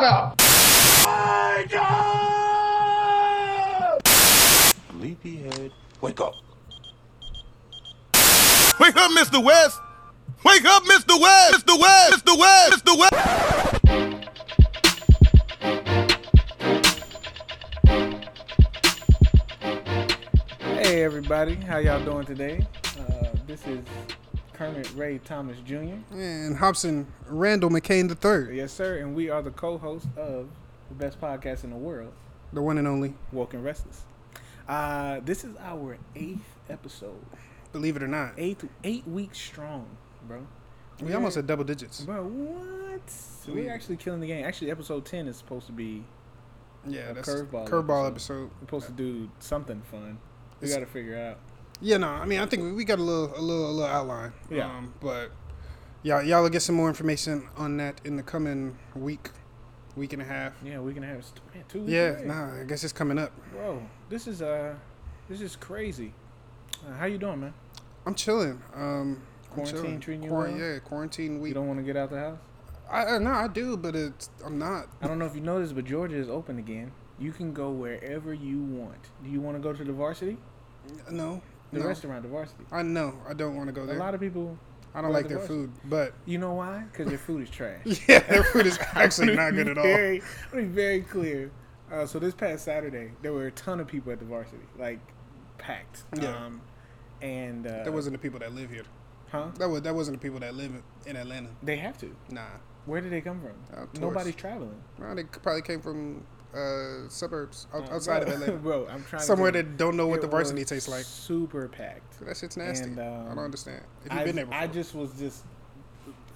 Shut up! Sleepyhead. Wake up. Wake up, Mr. West! Wake up, Mr. West! Mr. West! Mr. West! Mr. West! Hey everybody, how y'all doing today? Uh, this is Kermit Ray Thomas Jr. And Hobson Randall McCain III, Yes, sir, and we are the co-hosts of the best podcast in the world, the one and only. Walking Restless. Uh, this is our eighth episode, Believe it or not, eight eight weeks strong, bro. we almost at double digits. Bro, what? We- we're actually killing the game. Actually, episode ten is supposed to be. Yeah, A that's curveball curveball episode. episode. We're supposed to do something fun. We got to figure out. Yeah, no, I mean I think we- got a little a little a little outline. Yeah. Um, but y'all y'all will get some more information on that in the coming week, week and a half. Yeah, we can have man, two weeks. Yeah, away. nah, I guess it's coming up. Bro, this is uh, this is crazy. Uh, how you doing, man? I'm chilling. Um, Quarantine chilling. treating you Quar- well? Yeah, quarantine week. You don't want to get out the house? I, I no, I do, but it's I'm not. I don't know if you noticed, but Georgia is open again. You can go wherever you want. Do you want to go to the varsity? No, The no. restaurant, the varsity. I know I don't want to go there. A lot of people. I don't like their varsity. food, but You know why? Because their food is trash. yeah, their food is actually not good at all. Very, be very clear. Uh, so this past Saturday, there were a ton of people at the varsity, like packed. Yeah. Um, and uh, That wasn't the people that live here. huh? That was that wasn't the people that live in Atlanta. They have to. Nah, Where did they come from? Uh. Nobody's traveling. well, they probably came from uh, suburbs out, Uh, outside bro, of Atlanta, bro. I'm trying somewhere that don't know what the varsity tastes like. Super packed. That shit's nasty. And, I um, don't understand. If you've I, been there before, I just was just,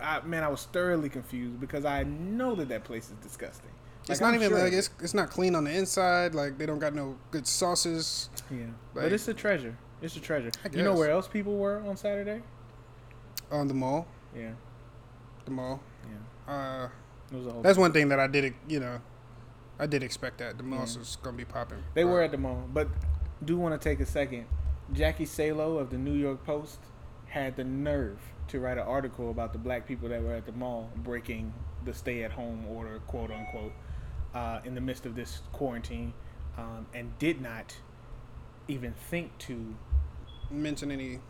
I, man, I was thoroughly confused because I know that that place is disgusting. it's not I'm even sure like it's it's not clean on the inside. Like they don't got no good sauces. Yeah, like- but it's a treasure. It's a treasure. I You know where else people were on Saturday? On the mall, Yeah, the mall. yeah. Uh, It was a whole. that's one thing that I did. You know, I did expect that the malls Yeah. was gonna be popping. they were at the mall, but do want to take a second. Jackie Salo of the New York Post had the nerve to write an article about the black people that were at the mall breaking the stay-at-home order, quote unquote, uh, in the midst of this quarantine, um, and did not even think to mention any.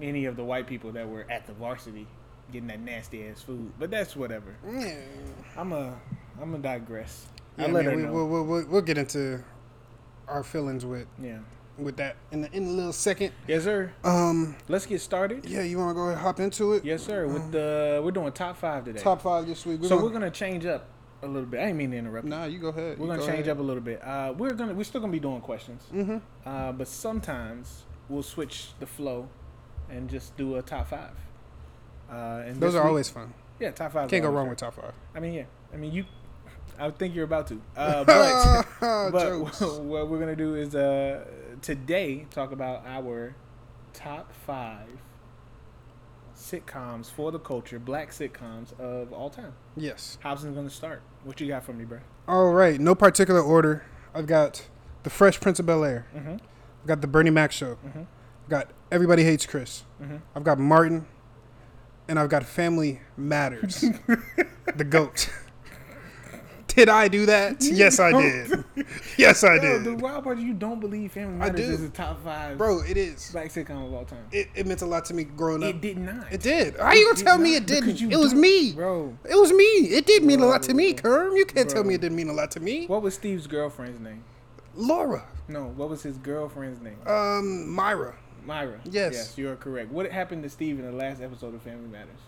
any of the white people that were at the varsity getting that nasty ass food. But that's whatever. Yeah, I'm a I'm a digress. Yeah I let mean, her we, know. we'll, we'll, we'll, we'll get into our feelings with yeah. with that in the, in a little second. Yes, sir. Um, Let's get started. yeah, you want to go ahead and hop into it? Yes, sir. With the we're doing top five today. Top five this week. so we're gonna change up a little bit. I didn't mean to interrupt. you. Nah, you go ahead. We're You gonna go change ahead. up a little bit. Uh, we're gonna we're still gonna be doing questions, Mm-hmm. uh, but sometimes we'll switch the flow and just do a top five. Uh, and Those are week- always fun. yeah top five. Can't go wrong fun. with top five. I mean, yeah. I mean, you. I think you're about to. Uh, but but what we're gonna do is uh, today talk about our top five sitcoms for the culture, black sitcoms of all time. yes. Hobson's gonna start. What you got for me, bro? All right. No particular order. I've got the Fresh Prince of Bel Air. Mm-hmm. I've got the Bernie Mac Show. Mhm. I've got Everybody Hates Chris. Mhm. I've got Martin, and I've got Family Matters. the goat. Did I do that? Yes, I did. Yes, I Yo, the did. wild part is you don't believe Family I Matters do. is the top five Bro, it is. black sitcom of all time. It, it meant a lot to me growing up. It did not. It did. How you gonna did tell me it didn't? you It was me. bro. It was me. It did mean a lot to me, Bro. Kerm. You can't tell me it didn't mean a lot to me. What was Steve's girlfriend's name? Laura. No, what was his girlfriend's name? Um, Myra. Myra. Yes. Yes, you are correct. What happened to Steve in the last episode of Family Matters?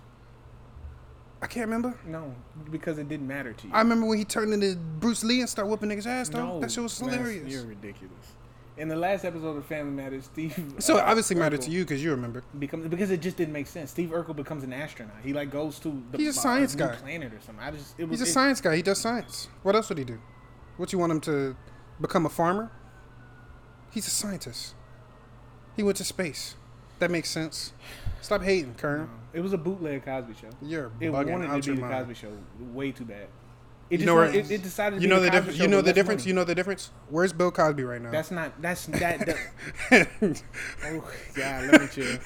I can't remember. No, because it didn't matter to you. I remember when he turned into Bruce Lee and started whooping niggas' ass, though. no, that shit was hilarious. You're ridiculous. In the last episode of Family Matters, Steve. So it uh, obviously mattered to you because you remember. Becomes because it just didn't make sense. Steve Urkel becomes an astronaut. He like goes to the He's a science guy. planet or something. I just it was He's a it- science guy. He does science. What else would he do? What you want him to become a farmer? He's a scientist. He went to space. That makes sense. Stop hating, Kerm. It was a bootleg Cosby Show. You're It wanted out to be the mind. Cosby Show way too bad. It You just, know where it, it decided to You be know the the difference. You know the difference. money. You know the difference. Where's Bill Cosby right now? That's not. That's that. that oh God, let me chill.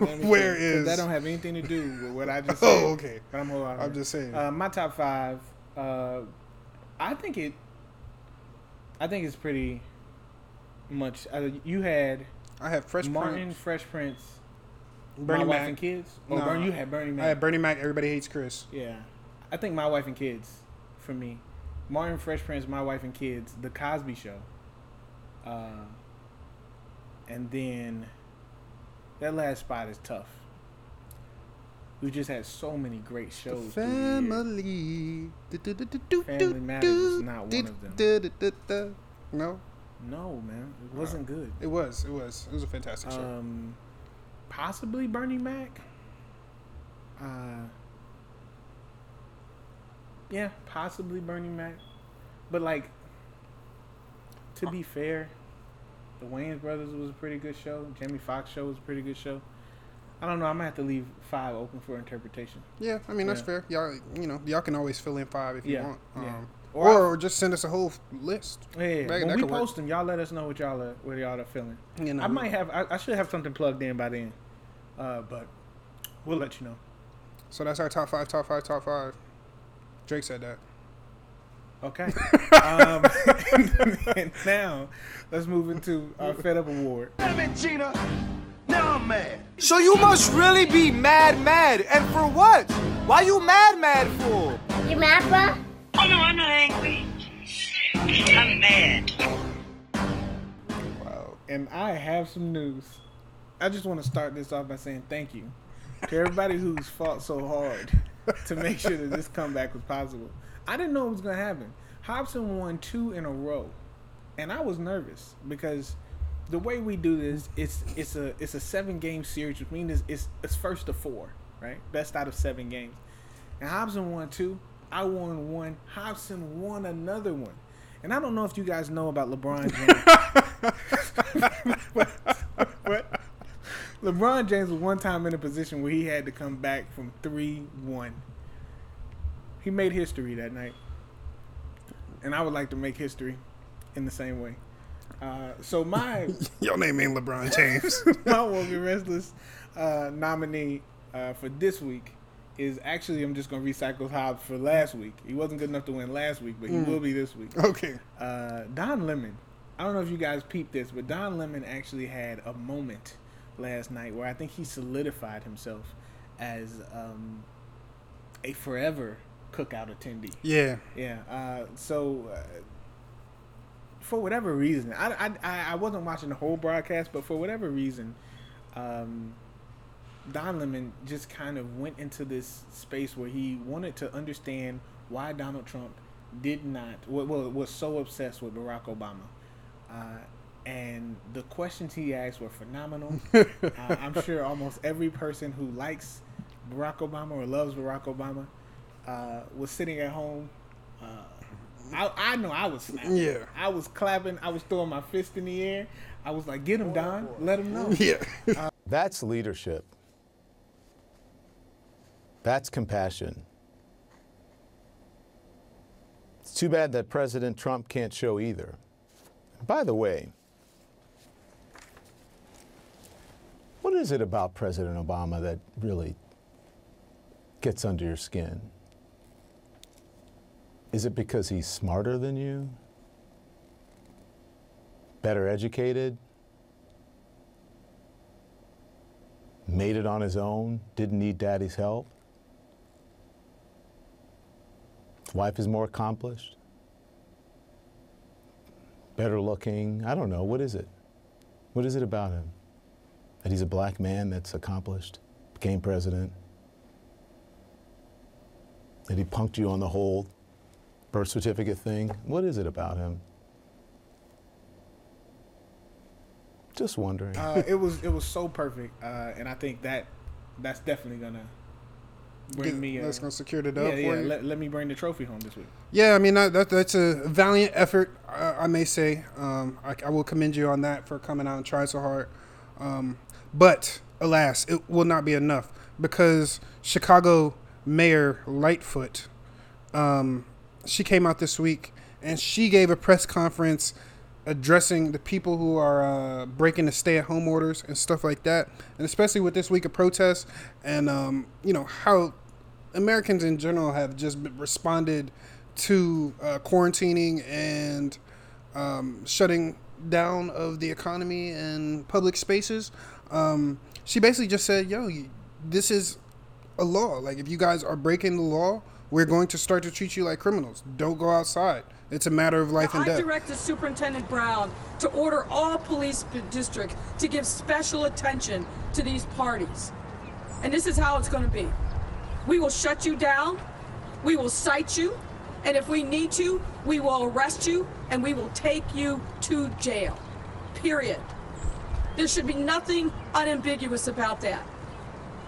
Let me Where chill, is- that don't have anything to do with what I just said. oh, okay. But I'm, hold on. I'm just saying. Uh, my top five Uh, I think it. I think it's pretty much. Uh, you had I have Fresh Martin, Prince, Fresh Prince, Bernie My Wife Mac. and Kids. Oh, No. Bernie, you had Bernie Mac. I had Bernie Mac. Everybody hates Chris. yeah, I think My Wife and Kids for me. Martin, Fresh Prince, My Wife and Kids, The Cosby Show. Uh, and then that last spot is tough. We just had so many great shows. the. Family. Do-do-do-do-do-do. Family Matters is not one of them. No, No, man, it wasn't good. it was. It was. It was a fantastic show. Um, possibly Bernie Mac. Uh, yeah, possibly Bernie Mac. But like, to be fair, the Wayans Brothers was a pretty good show. Jamie Foxx show was a pretty good show. I don't know. I'm gonna have to leave five open for interpretation. yeah, I mean that's fair. Y'all, you know, y'all can always fill in five if you Yeah, want. yeah. Or or, or just send us a whole list. Yeah, That- when that we could work. post them, y'all let us know what y'all are, what y'all are feeling. You know, I might have. I, I should have something plugged in by then, uh, but we'll let you know. So that's our top five, top five, top five. Drake said that. Okay. um, and now let's move into our Fed Up Award. Now I'm mad. So you must really be mad, mad. And for what? Why you mad, mad for? You mad, bruh? Oh no, I'm not angry. I'm mad. Wow. And I have some news. I just want to start this off by saying thank you to everybody who's fought so hard to make sure that this comeback was possible. I didn't know it was going to happen. Hobson won two in a row, and I was nervous because the way we do this, it's it's a it's a seven game series, which means it's, it's it's first to four, right? Best out of seven games. And Hobson won two. I won one. Hobson won another one. And I don't know if you guys know about LeBron James. but LeBron James was one time in a position where he had to come back from 3 1. He made history that night. And I would like to make history in the same way. Uh, so my Your name ain't LeBron James. my and Restless uh, nominee uh, for this week is actually I'm just gonna recycle Hobbs for last week. He wasn't good enough to win last week, but he will be this week. okay. Uh, Don Lemon. I don't know if you guys peeped this, but Don Lemon actually had a moment last night where I think he solidified himself as um, a forever cookout attendee. Yeah. Yeah. Uh, so, uh, for whatever reason, I, I, I I wasn't watching the whole broadcast, but for whatever reason, um, Don Lemon just kind of went into this space where he wanted to understand why Donald Trump did not, well, well was so obsessed with Barack Obama. Uh, and the questions he asked were phenomenal. uh, I'm sure almost every person who likes Barack Obama or loves Barack Obama uh, was sitting at home. Uh, I, I know I was snapping. Yeah. I was clapping. I was throwing my fist in the air. I was like, "Get him, Don! Let him know." Yeah. That's leadership. That's compassion. It's too bad that President Trump can't show either. By the way, what is it about President Obama that really gets under your skin? Is it because he's smarter than you? Better educated? Made it on his own? Didn't need daddy's help? Wife is more accomplished? Better looking? I don't know. What is it? What is it about him? That he's a black man that's accomplished, became president? That he punked you on the whole birth certificate thing? What is it about him? Just wondering. uh, it was it was so perfect, uh, and I think that that's definitely gonna bring me. Uh, That's gonna secure the dub yeah, for yeah. you. Let, let me bring the trophy home this week. Yeah, I mean that, that that's a valiant effort, uh, I may say. Um, I, I will commend you on that for coming out and trying so hard. Um, but alas, it will not be enough because Chicago Mayor Lightfoot, um, she came out this week and she gave a press conference addressing the people who are uh, breaking the stay-at-home orders and stuff like that, and especially with this week of protests and um, you know how Americans in general have just responded to uh, quarantining and um, shutting down of the economy and public spaces. Um, she basically just said, "Yo, this is a law. Like, if you guys are breaking the law, we're going to start to treat you like criminals. Don't go outside. It's a matter of life and death. I death." directed Superintendent Brown to order all police districts to give special attention to these parties. And this is how it's going to be. We will shut you down, we will cite you, and if we need to, we will arrest you and we will take you to jail. Period. There should be nothing unambiguous about that.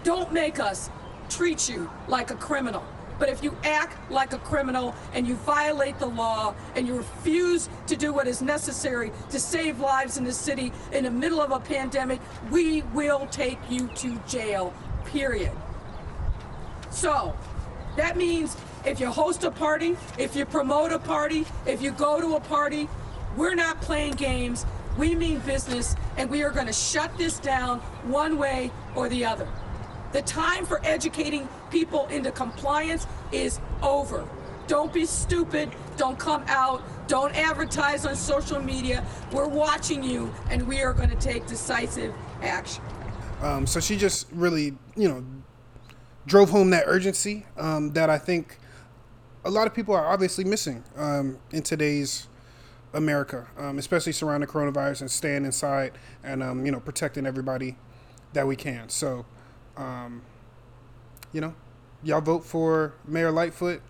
Don't make us treat you like a criminal. But if you act like a criminal and you violate the law and you refuse to do what is necessary to save lives in the city in the middle of a pandemic, we will take you to jail. Period. So, that means if you host a party, if you promote a party, if you go to a party, we're not playing games. We mean business, and we are going to shut this down one way or the other. The time for educating people into compliance is over. Don't be stupid. Don't come out. Don't advertise on social media. We're watching you, and we are going to take decisive action. Um, so she just really, you know, drove home that urgency um, that I think a lot of people are obviously missing um, in today's America, um, especially surrounding coronavirus and staying inside and um, you know protecting everybody that we can. So, um, you know, y'all vote for Mayor Lightfoot.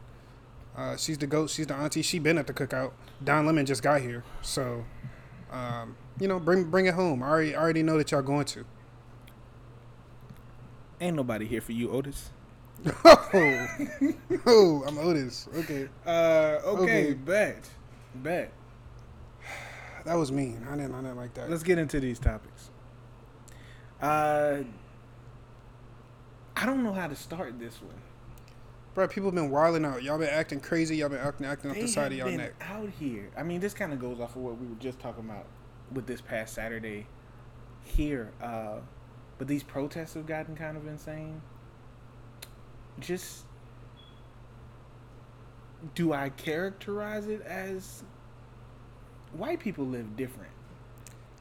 Uh, she's the goat. She's the auntie. She been at the cookout. Don Lemon just got here, so um, you know, bring bring it home. I already I already know that y'all going to. Ain't nobody here for you, Otis. oh, oh, I'm Otis. Okay, Uh, okay, Okay. bet, bet. that was mean. I didn't, I didn't like that. Let's get into these topics. Uh, I don't know how to start this one. Bro, people have been wilding out. Y'all been acting crazy. Y'all been acting, acting up the side of y'all been neck. out here. I mean, this kind of goes off of what we were just talking about with this past Saturday here. Uh, but these protests have gotten kind of insane. Just do I characterize it as white people live different?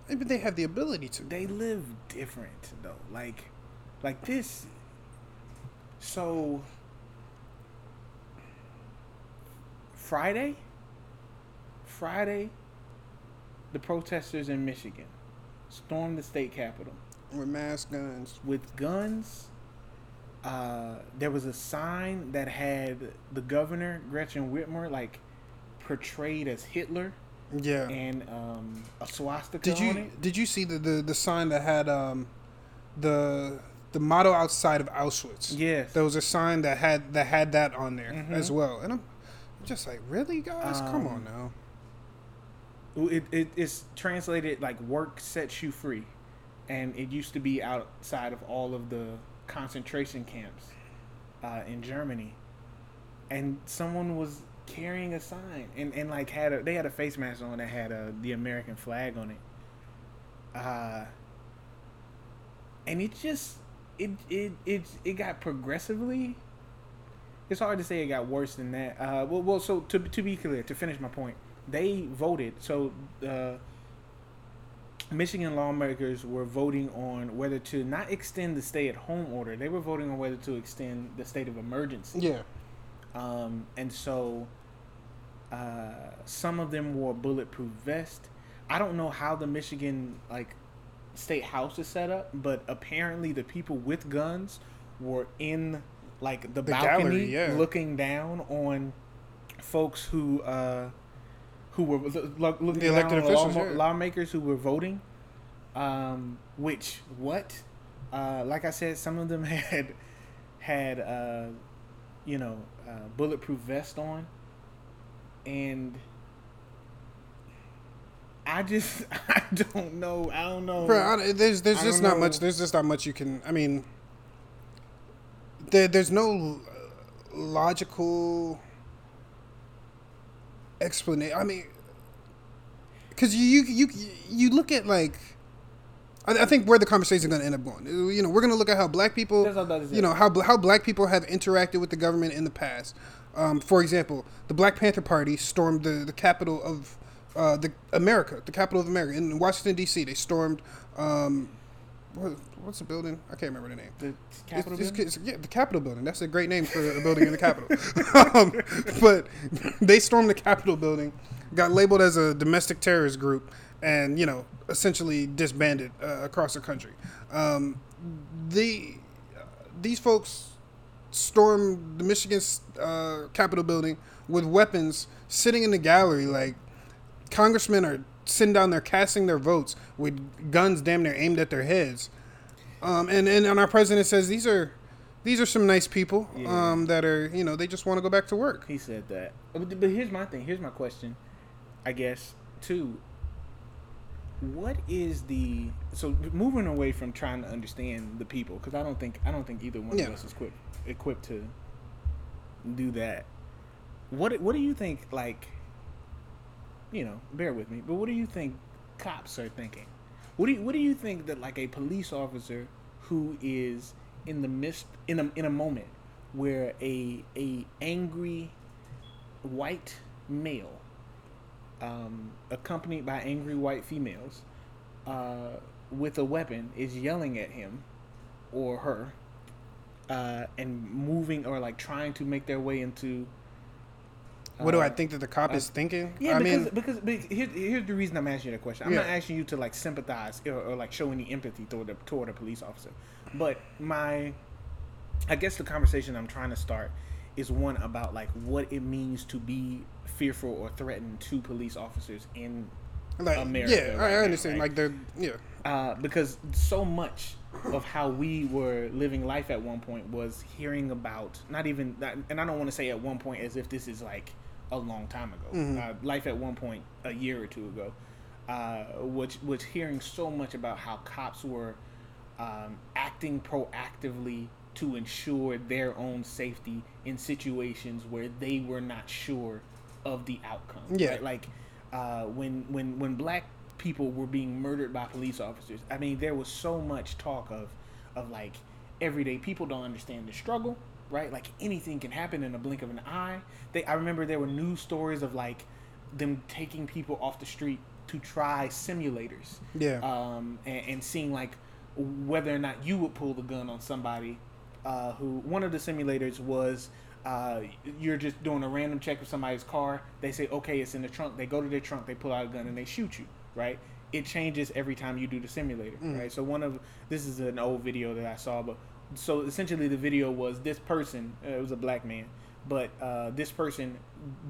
Maybe they have the ability to. they live different though like like this so friday? Friday the protesters in michigan stormed the state capitol. With mass guns. with guns. Uh, there was a sign that had the governor gretchen whitmer like portrayed as hitler. Yeah. and um, a swastika Did on you it. did you see the, the, the sign that had um the the motto outside of Auschwitz? Yes. There was a sign that had that had that on there Mhm. as well. And I'm just like, really, guys? Come on Um, now. It, it it's translated like work sets you free, and it used to be outside of all of the concentration camps uh, in Germany, and someone was carrying a sign and, and like had a they had a face mask on that had a the American flag on it. Uh, and it just it it it it got progressively. It's hard to say it got worse than that. Uh, well, well, so to to be clear, to finish my point, they voted. So uh, Michigan lawmakers were voting on whether to not extend the stay-at-home order. They were voting on whether to extend the state of emergency. Yeah. Um, and so uh, some of them wore bulletproof vest. I don't know how the Michigan like state house is set up, but apparently the people with guns were in like the, The balcony gallery, yeah. looking down on folks who uh, who were lo- lo- looking The elected officials, lawma- yeah. lawmakers who were voting. Um, which what? Uh, like I said, some of them had had uh, you know uh, bulletproof vest on, and I just I don't know I don't know. Bro, I, there's there's I just not much. There's just not much you can. I mean, there there's no logical explanation. I mean, because you you you look at like. I I think where the conversation is going to end up going. You know, we're going to look at how black people, That's what I was about to say. you know, how how black people have interacted with the government in the past. Um, for example, the Black Panther Party stormed the the capital of uh, the America, the capital of America in Washington D.C. They stormed. Um, what, what's the building? I can't remember the name. The Capitol It's- building? it's- yeah, the Capitol building. That's a great name for a building in the Capitol. um, but they stormed the Capitol building, got labeled as a domestic terrorist group, and you know essentially disbanded uh, across the country. Um, the these folks stormed the Michigan uh, Capitol building with weapons, sitting in the gallery like congressmen are sitting down there casting their votes with guns damn near aimed at their heads. Um, and, and and our president says these are these are some nice people um, that are you know they just want to go back to work. He said that. But but here's my thing. Here's my question. I guess too. What is the so moving away from trying to understand the people because I don't think I don't think either one Yeah. of us is equipped equipped to do that. What what do you think? Like, you know, bear with me, but what do you think cops are thinking? What do you, what do you think that like a police officer who is in the midst in a in a moment where a a angry white male um, accompanied by angry white females uh, with a weapon is yelling at him or her uh, and moving or like trying to make their way into What do I uh, think that the cop is thinking? yeah, I because, mean, because because here's, here's the reason I'm asking you the question. I'm not asking you to like sympathize or, or like show any empathy toward the toward a police officer, but my, I guess the conversation I'm trying to start is one about like what it means to be fearful or threatened to police officers in like America. yeah, right I, now, understand. right? Like they're yeah, uh, because so much of how we were living life at one point was hearing about not even not, and I don't want to say at one point as if this is like a long time ago. Uh, life at one point a year or two ago, uh, which was hearing so much about how cops were um, acting proactively to ensure their own safety in situations where they were not sure of the outcome. Yeah. right? like uh, when when when black people were being murdered by police officers. I mean, there was so much talk of of like everyday people don't understand the struggle, right? Like anything can happen in a blink of an eye. They I remember there were news stories of like them taking people off the street to try simulators. Yeah. Um, and, and seeing like whether or not you would pull the gun on somebody uh, who one of the simulators was uh, you're just doing a random check of somebody's car. They say, okay, it's in the trunk. They go to their trunk, they pull out a gun, and they shoot you, right? It changes every time you do the simulator, right? So one of this is an old video that I saw, but so essentially the video was this person. Uh, it was a black man, but uh, this person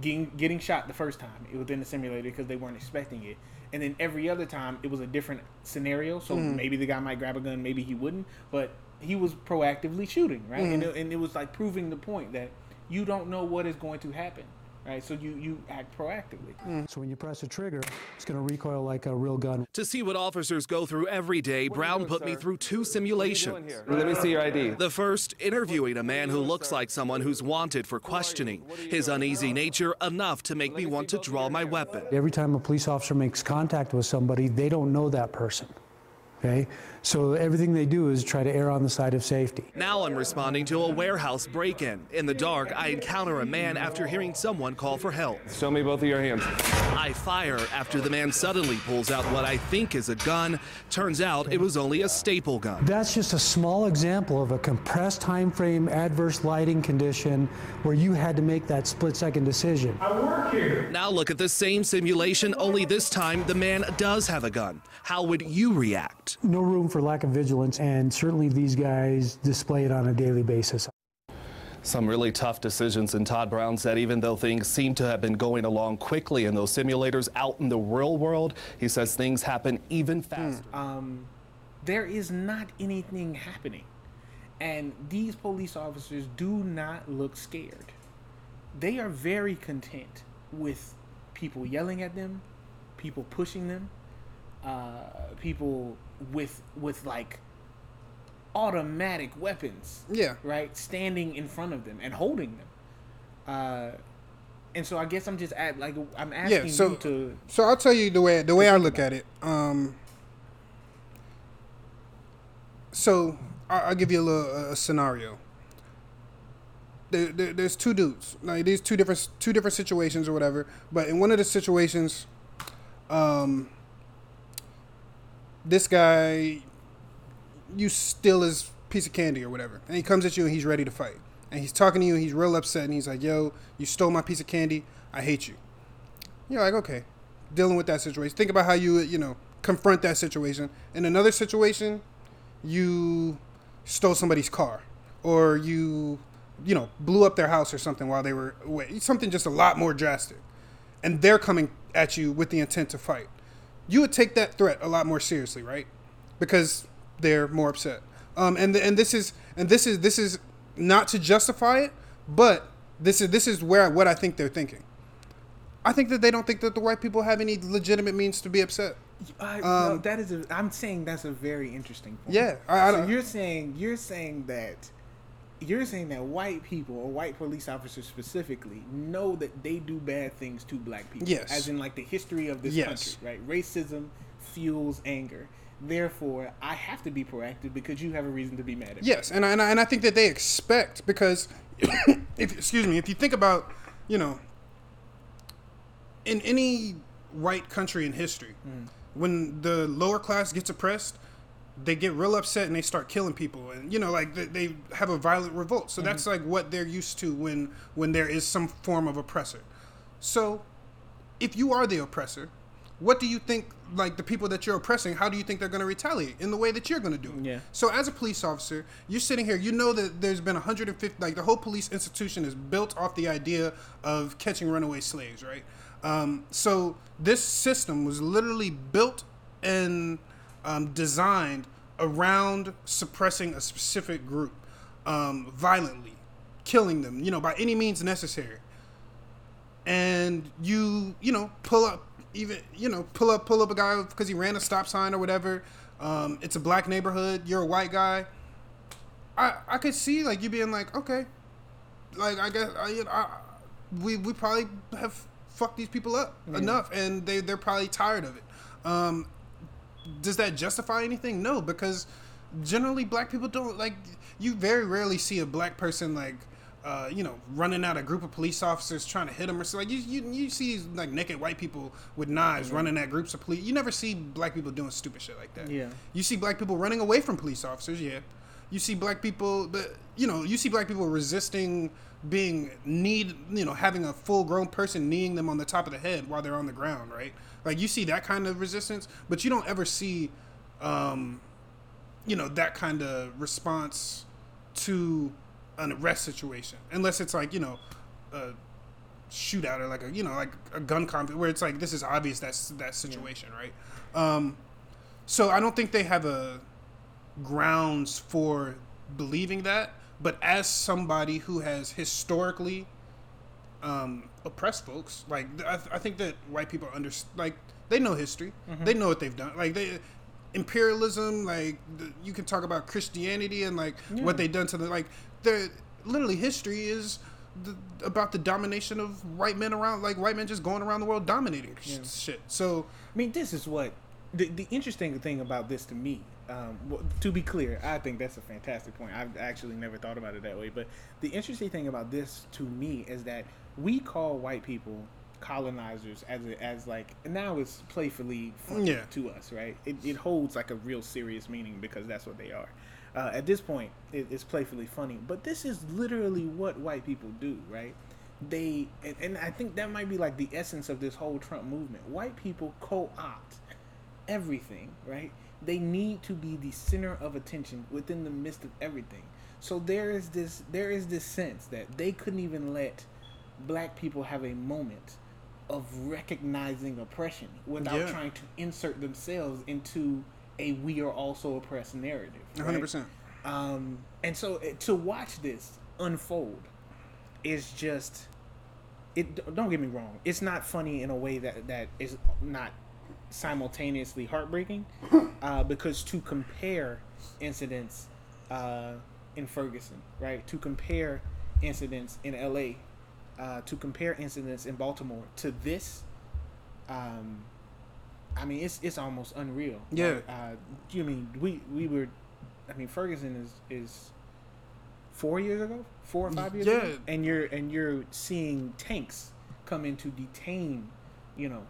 getting getting shot the first time within the simulator because they weren't expecting it, and then every other time it was a different scenario. So maybe the guy might grab a gun, maybe he wouldn't, but he was proactively shooting, right? And, it, and it was like proving the point that you don't know what is going to happen, right? So you you act proactively. Mm. So when you press a trigger, it's going to recoil like a real gun. To see what officers go through every day, Brown put me through two simulations. Let me see your ID. The first, interviewing a man who looks like someone who's wanted for questioning. His uneasy nature enough to make me want to draw my weapon. Every time a police officer makes contact with somebody, they don't know that person. Okay? So everything they do is try to err on the side of safety. Now I'm responding to a warehouse break in. In the dark, I encounter a man after hearing someone call for help. Show me both of your hands. I fire after the man suddenly pulls out what I think is a gun. Turns out it was only a staple gun. That's just a small example of a compressed time frame adverse lighting condition where you had to make that split second decision. I work here. Now look at the same simulation, only this time the man does have a gun. How would you react? No room for lack of vigilance, and certainly these guys display it on a daily basis. Some really tough decisions, and Todd Brown said even though things seem to have been going along quickly in those simulators out in the real world, he says things happen even faster. um, there is not anything happening. And these police officers do not look scared. They are very content with people yelling at them, people pushing them, uh, people with with like automatic weapons. Yeah. Right, standing in front of them and holding them. Uh, and so I guess I'm just at like I'm asking yeah. So you to so I'll tell you the way the way I look at it. Um, so I- I'll give you a little a scenario. there, there, there's two dudes. Like these two different two different situations or whatever. But in one of the situations, um, this guy, you steal his piece of candy or whatever, and he comes at you and he's ready to fight, and he's talking to you and he's real upset and he's like, "Yo, you stole my piece of candy. I hate you." You're like, okay, dealing with that situation. Think about how you you know confront that situation. In another situation, you stole somebody's car or you you know blew up their house or something while they were away something just a lot more drastic and they're coming at you with the intent to fight you would take that threat a lot more seriously right because they're more upset um, and and this is and this is this is not to justify it but this is this is where what I think they're thinking I think that they don't think that the white people have any legitimate means to be upset I, Um, no, that is. A, I'm saying that's a very interesting point. Yeah, I- I so you're saying you're saying that you're saying that white people or white police officers specifically know that they do bad things to black people. Yes. As in like the history of this Yes. country, right? Racism fuels anger. Therefore, I have to be proactive because you have a reason to be mad at me. Yes, and I, and I, and I think that they expect because, if excuse me, if you think about, you know, in any white country in history, mm. when the lower class gets oppressed, they get real upset and they start killing people, and you know, like they, they have a violent revolt. So that's like what they're used to when when there is some form of oppressor. So, if you are the oppressor, what do you think? Like the people that you're oppressing, how do you think they're going to retaliate in the way that you're going to do it? Yeah. So as a police officer, you're sitting here. You know that there's been 150. Like the whole police institution is built off the idea of catching runaway slaves, right? Um, so this system was literally built and um, designed around suppressing a specific group um, violently, killing them, you know, by any means necessary. And you you know pull up even you know pull up pull up a guy because he ran a stop sign or whatever um, it's a black neighborhood you're a white guy. I i could see like you being like okay like i guess I, you know, I, we we probably have fucked these people up Yeah. enough and they they're probably tired of it. Um does that justify anything no because generally black people don't like you very rarely see a black person like uh, you know, running out a group of police officers trying to hit them or so. Like you, you, you see like naked white people with knives Mhm. running at groups of police. You never see black people doing stupid shit like that. Yeah. You see black people running away from police officers. Yeah. You see black people, but you know, you see black people resisting being need, you know, having a full grown person kneeing them on the top of the head while they're on the ground, right? Like you see that kind of resistance, but you don't ever see, um, you know, that kind of response to an arrest situation, unless it's like you know, a shootout or like a you know like a gun conflict where it's like this is obvious that's that situation, right? Um, so I don't think they have a grounds for believing that. But as somebody who has historically um, oppressed folks, like I, th- I think that white people under like they know history, Mhm. they know what they've done. Like they imperialism, like the, you can talk about Christianity and like Yeah. what they've done to the like. They're literally history is the, about the domination of white men around, like white men just going around the world dominating sh- Yeah. shit. So I mean, this is what the, the interesting thing about this to me. Um, well, to be clear, I think that's a fantastic point. I've actually never thought about it that way. But the interesting thing about this to me is that we call white people colonizers as a, as like now it's playfully funny Yeah. to us, right? It, it holds like a real serious meaning because that's what they are. Uh, at this point, it, it's playfully funny, but this is literally what white people do, right? They and, and I think that might be like the essence of this whole Trump movement. White people co-opt everything, right? They need to be the center of attention within the midst of everything. So there is this there is this sense that they couldn't even let black people have a moment of recognizing oppression without Yeah. trying to insert themselves into a we are also oppressed narrative. Hundred percent. Um, and so uh, to watch this unfold is just it. Don't get me wrong; it's not funny in a way that that is not simultaneously heartbreaking, uh, because to compare incidents uh, in Ferguson, right? To compare incidents in L.A., uh, to compare incidents in Baltimore to this, um, I mean, it's it's almost unreal. Yeah. Like, uh, you mean we we were, I mean, Ferguson is is four years ago, four or five years Yeah. ago, and you're and you're seeing tanks come in to detain, you know,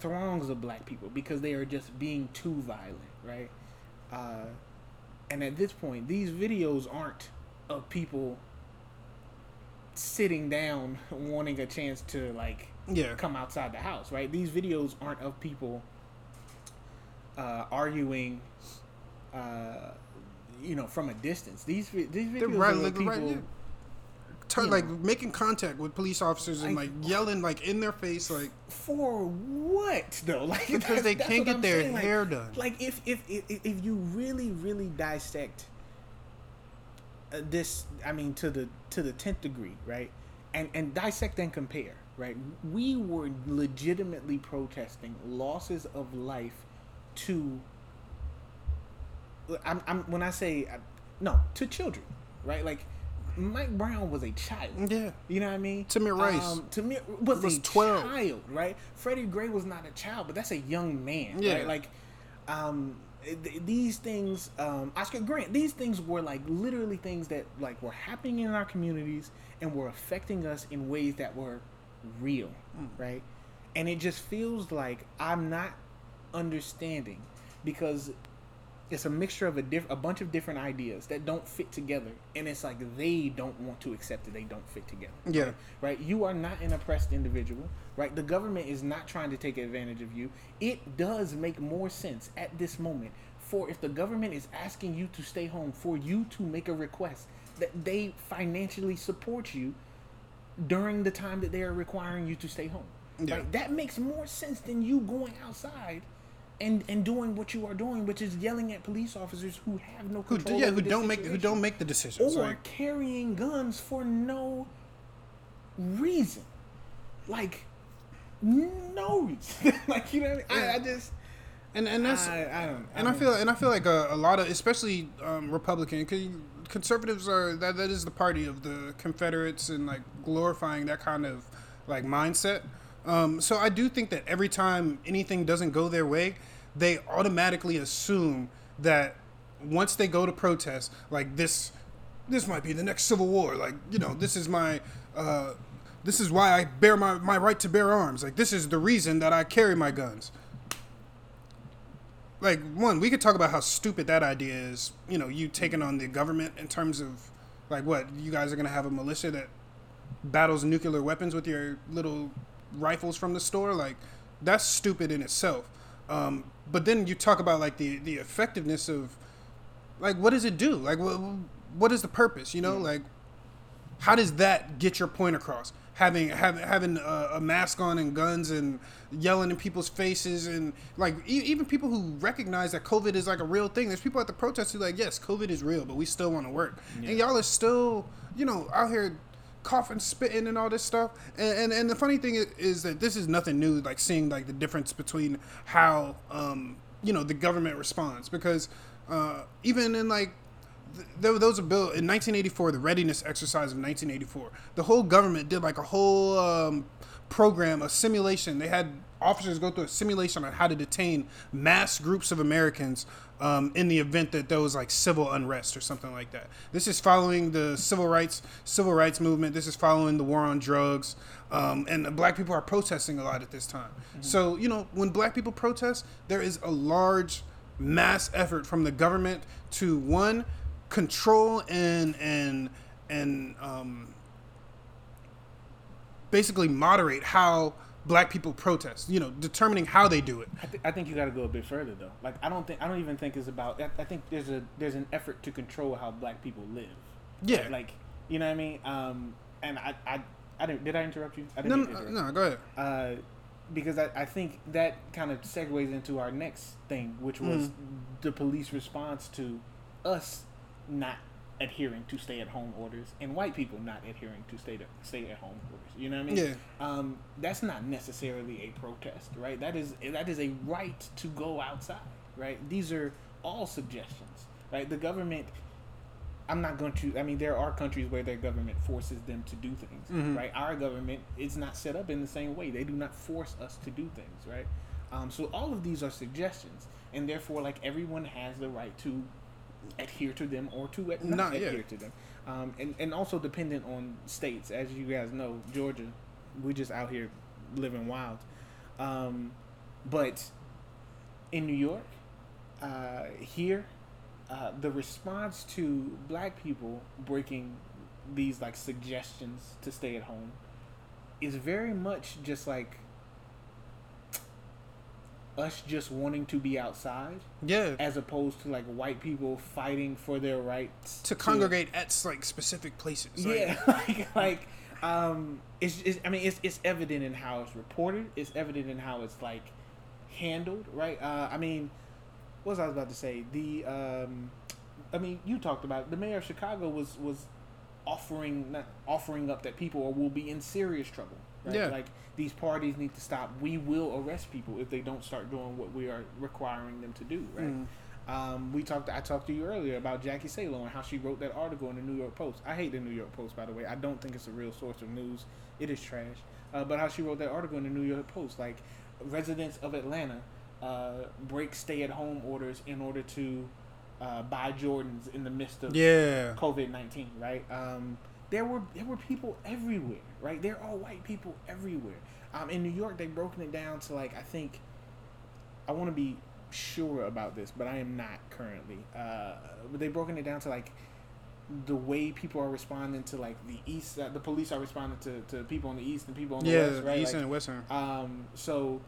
throngs of black people because they are just being too violent, right? Uh, and at this point, these videos aren't of people sitting down wanting a chance to like Yeah. come outside the house, right? These videos aren't of people uh, arguing, uh, you know, from a distance. These these videos right, are of people. right, yeah. You like know. making contact with police officers and Like- like yelling like in their face like For what though? Like Because they can't get I'm their saying. Like- hair done. Like if if if, if you really really dissect uh, this, I mean to the to the tenth degree, right? And and dissect and compare, right? We were legitimately protesting losses of life to. I'm, I'm when I say uh, no to children, right? Like Mike Brown was a child. Yeah. You know what I mean? Tamir Rice Um, Tamir was, was a 12. child, right? Freddie Gray was not a child, but that's a young man, Yeah. right? Like, um, th- these things, um, Oscar Grant, these things were like literally things that like were happening in our communities and were affecting us in ways that were real, right? And it just feels like I'm not understanding because it's a mixture of a diff- a bunch of different ideas that don't fit together and it's like they don't want to accept that they don't fit together Yeah. right? right you are not an oppressed individual right the government is not trying to take advantage of you it does make more sense at this moment for if the government is asking you to stay home for you to make a request that they financially support you during the time that they are requiring you to stay home Yeah. right that makes more sense than you going outside and and doing what you are doing, which is yelling at police officers who have no who control. yeah who don't make who don't make the decisions or like carrying guns for no reason, like no reason. like you know, what I, mean? I, I just and and that's I, I don't. and I feel and I feel like a, a lot of especially um, Republican conservatives are that that is the party of the Confederates and like glorifying that kind of like mindset. Um, so I do think that every time anything doesn't go their way, they automatically assume that once they go to protest, like this, this might be the next civil war. Like you know, this is my. Uh, this is why I bear my, my right to bear arms. Like this is the reason that I carry my guns like one we could talk about how stupid that idea is you know you taking on the government in terms of like what you guys are going to have a militia that battles nuclear weapons with your little rifles from the store like that's stupid in itself um, but then you talk about like the the effectiveness of like what does it do like what, what is the purpose you know like how does that get your point across? Having having having a, a mask on and guns and yelling in people's faces and like e- even people who recognize that COVID is like a real thing. There's people at the protest who like, yes, COVID is real, but we still want to work. And y'all are still, you know, out here coughing, spitting, and all this stuff. And and, and the funny thing is, is that this is nothing new. Like seeing like the difference between how um you know the government responds because uh, even in like there, there was a bill in 1984, the readiness exercise of 1984. The whole government did like a whole um, program, a simulation. They had officers go through a simulation on how to detain mass groups of Americans um, in the event that there was like civil unrest or something like that. This is following the civil rights civil rights movement. This is following the war on drugs, um, and black people are protesting a lot at this time. So you know, when black people protest, there is a large mass effort from the government to one control and and and um, basically moderate how black people protest. You know, determining how they do it. I, th- I think you got to go a bit further though. Like I don't think I don't even think it's about. I, I think there's a there's an effort to control how black people live. Yeah. Like you know what I mean. Um, and I I, I didn't did I interrupt you? I to no, interrupt. no, go ahead. Uh, because I, I think that kind of segues into our next thing, which was Mhm. the police response to us not adhering to stay at home orders and white people not adhering to stay stay at home orders. You know what I mean? Yeah. Um, that's not necessarily a protest, right? That is that is a right to go outside, right? These are all suggestions, right? The government. I'm not going to. I mean, there are countries where their government forces them to do things, Mhm. right? Our government is not set up in the same way. They do not force us to do things, right? Um, so all of these are suggestions, and therefore, like everyone has the right to adhere to them or to not, adhere to them. Um, and, and also dependent on states. As you guys know, Georgia, we just out here living wild. Um, but in New York, uh, here, uh, the response to black people breaking these like suggestions to stay at home is very much just like us just wanting to be outside Yeah. as opposed to like white people fighting for their rights to congregate at like specific places. Like, yeah, like like um, it's, it's I mean it's it's evident in how it's reported. It's evident in how it's like handled, right? Uh, I mean, what was I about to say? The um, I mean, you talked about it. the mayor of Chicago was was offering not offering up that people will be in serious trouble. Right? Yeah. Like these parties need to stop. We will arrest people if they don't start doing what we are requiring them to do. Right. Mm. Um, we talked. I talked to you earlier about Jackie Salo and how she wrote that article in the New York Post. I hate the New York Post, by the way. I don't think it's a real source of news. It is trash. Uh, but how she wrote that article in the New York Post, like residents of Atlanta uh, break stay-at-home orders in order to uh, buy Jordans in the midst of Yeah. COVID nineteen. Right. Um, there were there were people everywhere. Right. There are all white people everywhere. Um, in New York, they've broken it down to like I think I want to be sure about this, but I am not currently. Uh, but they've broken it down to like the way people are responding to like the east. Uh, the police are responding to, to people on the east and people on the Yeah, west. Right. east Like, and western. Um. So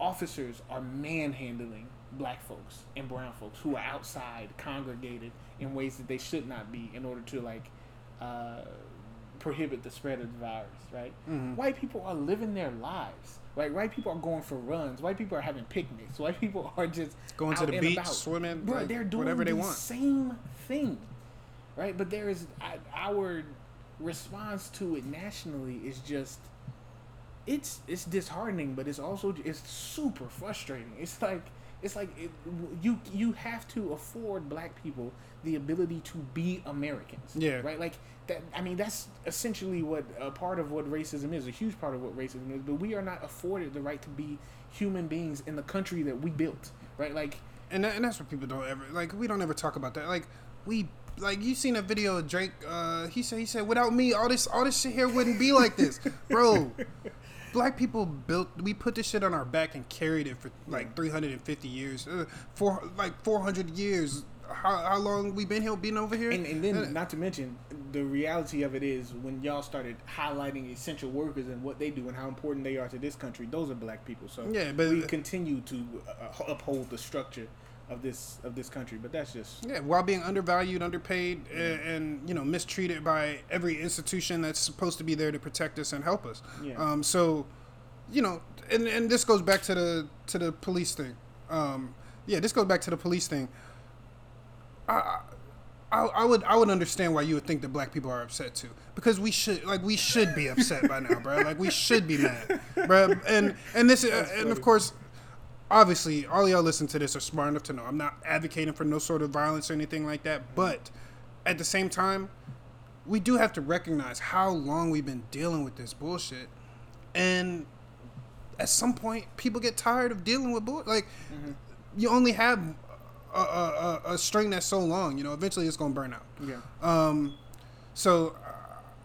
officers are manhandling black folks and brown folks who are outside congregated in ways that they should not be in order to like uh, prohibit the spread of the virus right Mhm. white people are living their lives right white people are going for runs white people are having picnics white people are just Going to the beach, about. swimming, Bro, like, they're doing whatever they the want. same thing right but there is our response to it nationally is just it's it's disheartening but it's also it's super frustrating it's like it's like it, you you have to afford black people the ability to be americans Yeah. right like that i mean that's essentially what a part of what racism is a huge part of what racism is but we are not afforded the right to be human beings in the country that we built right like and that, and that's what people don't ever like. We don't ever talk about that. Like we like you seen a video of Drake. Uh, he said he said without me, all this all this shit here wouldn't be like this, bro. Black people built. We put this shit on our back and carried it for like 350 years, uh, four like 400 years. How, how long we been here, been over here? And, and then, Uh, not to mention, the reality of it is when y'all started highlighting essential workers and what they do and how important they are to this country, those are black people. So Yeah, but- we continue to uh, uphold the structure of this of this country. But that's just Yeah, while being undervalued, underpaid, and, and you know mistreated by every institution that's supposed to be there to protect us and help us. Yeah. Um, so, you know, and and this goes back to the to the police thing. Um, yeah, this goes back to the police thing. I, I I would I would understand why you would think that black people are upset too because we should like we should be upset by now, bro. Like we should be mad, bro. And and this uh, and of course obviously all y'all listen to this are smart enough to know I'm not advocating for no sort of violence or anything like that, but at the same time, we do have to recognize how long we've been dealing with this bullshit. And at some point people get tired of dealing with bull like you only have a, a, a, string that's so long, you know, eventually it's going to burn out. yeah. Um, so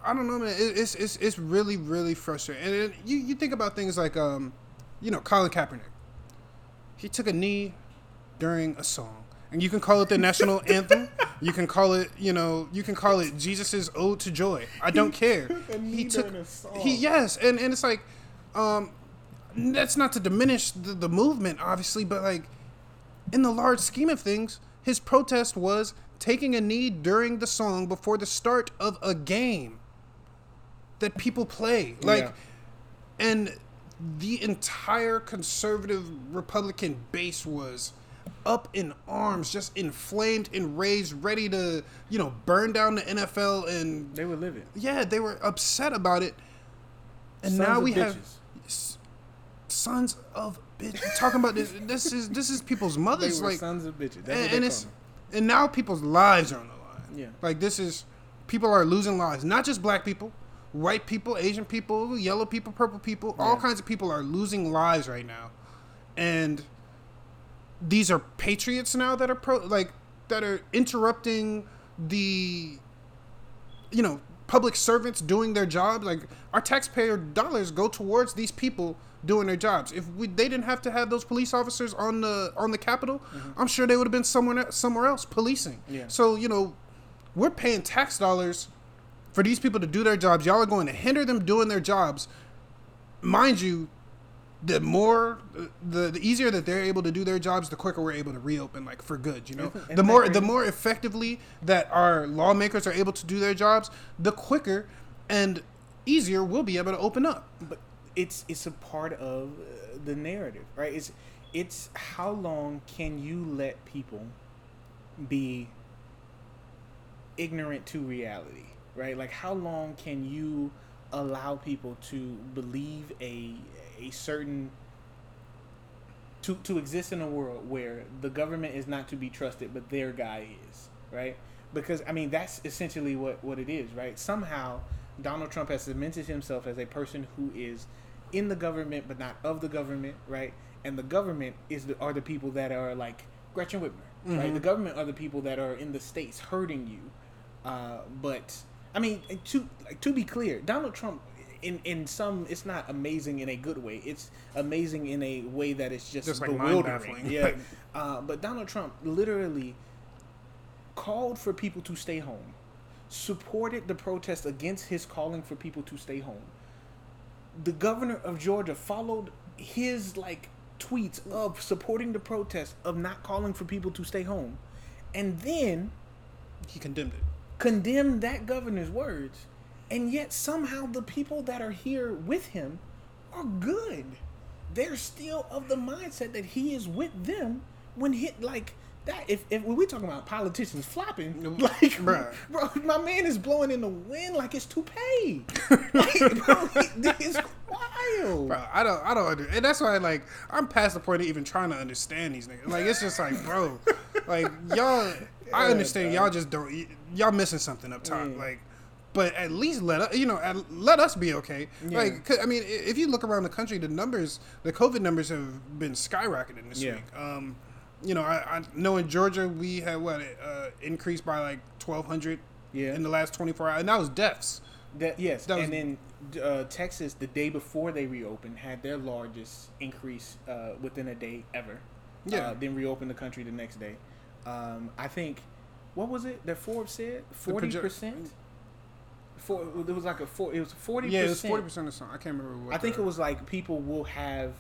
I don't know, man. It, it's it's it's really really frustrating. And it, you you think about things like um, you know, Colin Kaepernick. He took a knee during a song, and you can call it the national anthem. You can call it, you know, you can call it Jesus's ode to joy. I don't care. a knee he took a song. he yes, and and it's like, um, that's not to diminish the, the movement, obviously, but like in the large scheme of things, his protest was taking a knee during the song before the start of a game that people play. Like, Yeah. and the entire conservative Republican base was up in arms, just inflamed and raised, ready to, you know, burn down the NFL. And they were living. Yeah, they were upset about it. And Sons now we have bitches. sons of bitches talking about this. This is this is people's mothers. like sons of bitches. That's and, and it's and now people's lives are on the line. Yeah. Like this is people are losing lives. Not just black people, white people, Asian people, yellow people, purple people. All kinds of people are losing lives right now, and these are patriots now that are pro like that are interrupting the you know public servants doing their jobs. Like our taxpayer dollars go towards these people doing their jobs. If we they didn't have to have those police officers on the on the capitol mm-hmm. i'm sure they would have been somewhere somewhere else policing. Yeah. so you know we're paying tax dollars for these people to do their jobs y'all are going to hinder them doing their jobs. Mind you the more the the easier that they're able to do their jobs the quicker we're able to reopen like for good you know? Isn't- the more the more effectively that our lawmakers are able to do their jobs the quicker and easier we'll be able to open up. But it's it's a part of the narrative, right? It's it's how long can you let people be ignorant to reality, right? Like how long can you allow people to believe a a certain to to exist in a world where the government is not to be trusted, but their guy is, right? Because I mean that's essentially what what it is, right? Somehow Donald Trump has cemented himself as a person who is in the government but not of the government, right? And the government is the, are the people that are like Gretchen Whitmer, right? Mhm. The government are the people that are in the states hurting you. Uh, but I mean, to like, to be clear, Donald Trump, in in some, it's not amazing in a good way. It's amazing in a way that it's just, Just, bewildering. mind-baffling. Yeah. uh, but Donald Trump literally called for people to stay home, supported the protest against his calling for people to stay home. The governor of Georgia followed his like tweets of supporting the protest of not calling for people to stay home, and then he condemned it. Condemned that governor's words, and yet somehow the people that are here with him are good. They're still of the mindset that he is with them when hit like that. If, if we talking about politicians flopping, like Bruh. bro, my man is blowing in the wind like it's toupee. like, bro, it's wild. Bro, I don't, I don't, under, and that's why, like, I'm past the point of even trying to understand these niggas. Like, it's just like, bro, like y'all, I understand y'all just don't, y'all missing something up top, Yeah. like, but at least let us, you know, let us be okay. Yeah. Like, I mean, if you look around the country, the numbers, the COVID numbers have been skyrocketing this Yeah. week. Um, you know, I, I know in Georgia we had what uh, increased by like 1,200 Yeah. in the last 24 hours, and that was deaths. That yes, That was- and then uh, Texas the day before they reopened had their largest increase uh, within a day ever. Yeah. Uh, then reopened the country the next day. Um, I think what was it that Forbes said? Forty percent. For it was like a four. It was forty. Yeah, it was 40 percent or something. I can't remember. What I think it was like people will have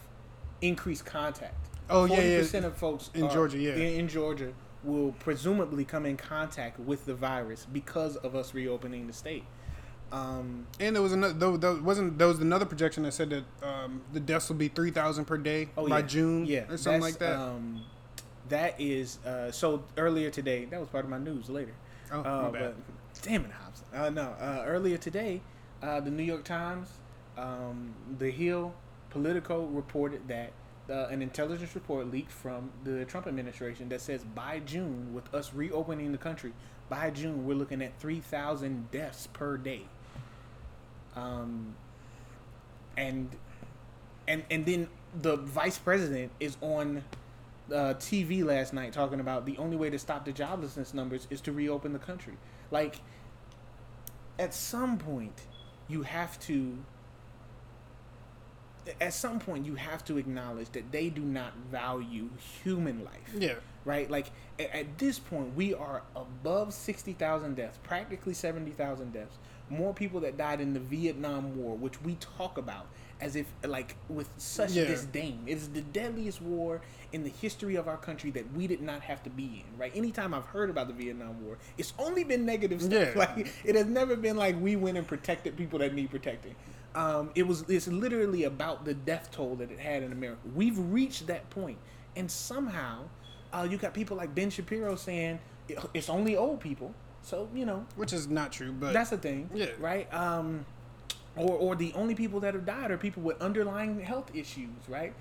increased contact. Oh, yeah, yeah. percent of folks In are- Georgia, yeah. in, in Georgia will presumably come in contact with the virus because of us reopening the state. Um, And there was another. There, there wasn't. There was another projection that said that um, the deaths will be three thousand per day by Oh, yeah. June, yeah, or something that's, like that. Um, that is uh, so earlier today. That was part of my news later. Oh, uh, my bad. But, damn it, Hobson. Uh, no, uh, earlier today, uh, the New York Times, um, The Hill, Politico reported that uh, an intelligence report leaked from the Trump administration that says by June, with us reopening the country, by June we're looking at three thousand deaths per day. Um, and and and then the vice president is on uh, TV last night talking about the only way to stop the joblessness numbers is to reopen the country. Like, at some point, you have to. At some point, you have to acknowledge that they do not value human life. Yeah. Right? Like, at, at this point, we are above 60,000 deaths, practically 70,000 deaths. More people that died in the Vietnam War, which we talk about as if, like, with such Yeah. disdain. It is the deadliest war in the history of our country that we did not have to be in, right? Anytime I've heard about the Vietnam War, it's only been negative stuff. Yeah. Like, it has never been like we went and protected people that need protecting. Um, it was it's literally about the death toll that it had in America. We've reached that point, and somehow, uh, you got people like Ben Shapiro saying it's only old people. So you know, which is not true, but that's the thing, Yeah. right? Um, or or the only people that have died are people with underlying health issues, right?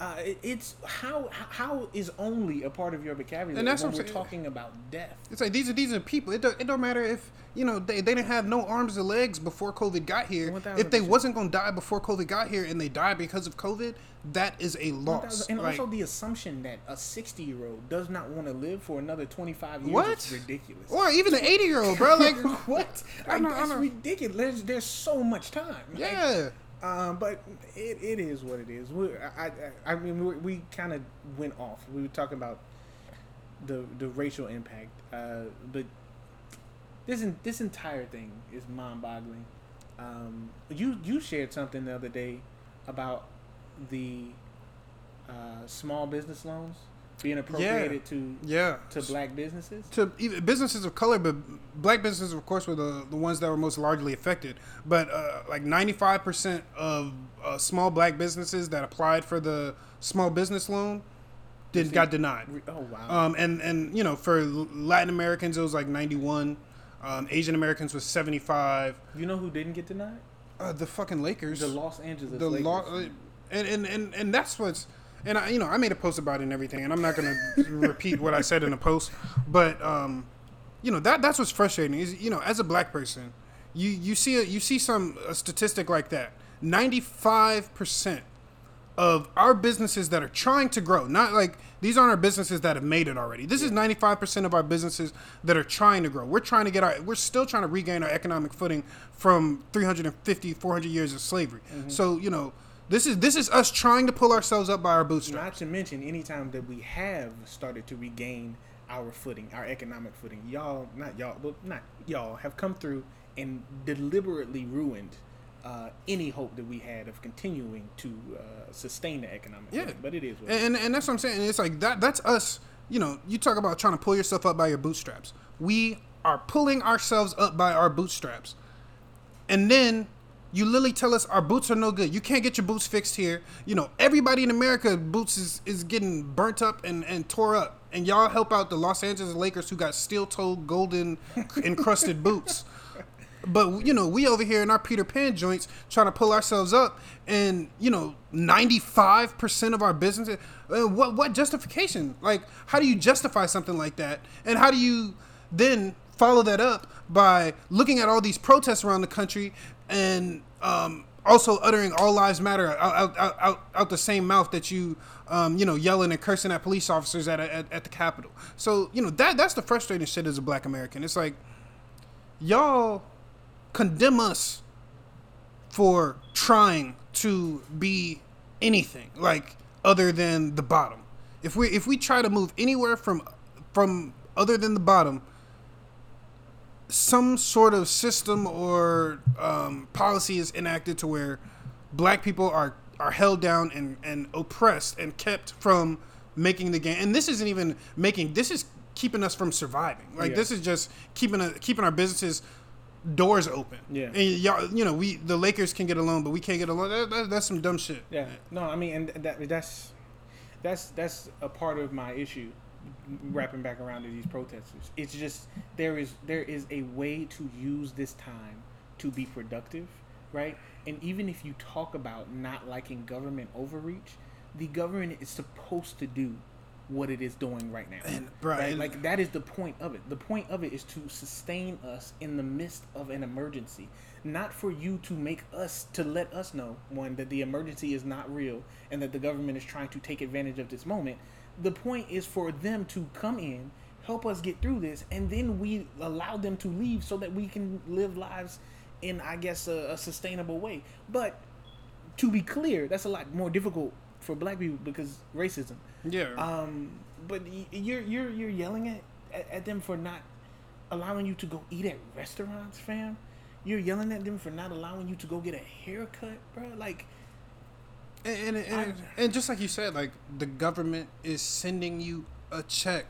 Uh, it, it's how how is only a part of your vocabulary And that's when what we're saying. talking about death. It's like these are these are people. It don't, it don't matter if you know they, they didn't have no arms or legs before COVID got here. If they wasn't gonna die before COVID got here and they died because of COVID, that is a loss. And Like, also the assumption that a 60 year old does not want to live for another 25 years What? is ridiculous. or even an eighty year old, bro. Like what? I Like, know- I know. ridiculous. There's, there's so much time. Like, Yeah. Um, but it, it is what it is. We, I, I, I mean, we, we kind of went off. We were talking about the the racial impact, uh, but this en- this entire thing is mind boggling. Um, you you shared something the other day about the uh, small business loans being appropriated to Yeah. to black businesses. to even businesses of color, but black businesses, of course, were the, the ones that were most largely affected. But uh, like 95% of uh, small black businesses that applied for the small business loan did got denied. Oh wow. Um, and and you know, for Latin Americans, it was like 91. Um, Asian Americans was 75. You know who didn't get denied? Uh, the fucking Lakers. The Los Angeles the Lakers. Lo- uh, and, and and and that's what's and I you know I made a post about it and everything and I'm not gonna repeat what I said in the post but um you know that that's what's frustrating is you know as a black person you you see a, you see some a statistic like that. 95 percent of our businesses that are trying to grow not like these aren't our businesses that have made it already. This is 95% of our businesses that are trying to grow. We're trying to get our we're still trying to regain our economic footing from 350 400 years of slavery. So you know this is this is us trying to pull ourselves up by our bootstraps Not to mention, anytime that we have started to regain our footing, our economic footing, y'all, not y'all, but not y'all, have come through and deliberately ruined uh, any hope that we had of continuing to uh, sustain the economic Yeah. footing. But it is what it is. and, and that's what I'm saying. It's like that. That's us. You know, you talk about trying to pull yourself up by your bootstraps. We are pulling ourselves up by our bootstraps, and then you literally tell us our boots are no good. You can't get your boots fixed here. You know, everybody in America boots is, is getting burnt up and, and tore up, and y'all help out the Los Angeles Lakers who got steel-toed, golden encrusted boots. But you know, we over here in our Peter Pan joints trying to pull ourselves up, and you know, ninety five percent of our businesses. Uh, what what justification? Like, how do you justify something like that? And how do you then follow that up by looking at all these protests around the country and um, also uttering "All Lives Matter" out out, out, out the same mouth that you um, you know yelling and cursing at police officers at, at at the Capitol? So you know that that's the frustrating shit as a Black American. It's like y'all condemn us for trying to be anything like other than the bottom. If we if we try to move anywhere from from other than the bottom, some sort of system or um, policy is enacted to where black people are are held down and, and oppressed and kept from making the game. And this isn't even making this is keeping us from surviving. Like Yeah. this is just keeping a, keeping our businesses doors open. Yeah. And y'all, you know, we the Lakers can get a loan, but we can't get a loan. That, that, that's some dumb shit. Yeah. No, I mean, and that that's that's that's a part of my issue. Wrapping back around to these protesters, it's just there is there is a way to use this time to be productive, right? And even if you talk about not liking government overreach, the government is supposed to do what it is doing right now. bruh, right? and- Like that is the point of it. The point of it is to sustain us in the midst of an emergency, not for you to make us to let us know one that the emergency is not real and that the government is trying to take advantage of this moment. The point is for them to come in, help us get through this, and then we allow them to leave so that we can live lives in, I guess, a, a sustainable way. But to be clear, that's a lot more difficult for black people because racism. Yeah. Um, but you're you're you're yelling at, at at them for not allowing you to go eat at restaurants, fam. You're yelling at them for not allowing you to go get a haircut, bro. Like, And, and, and, and just like you said, like the government is sending you a check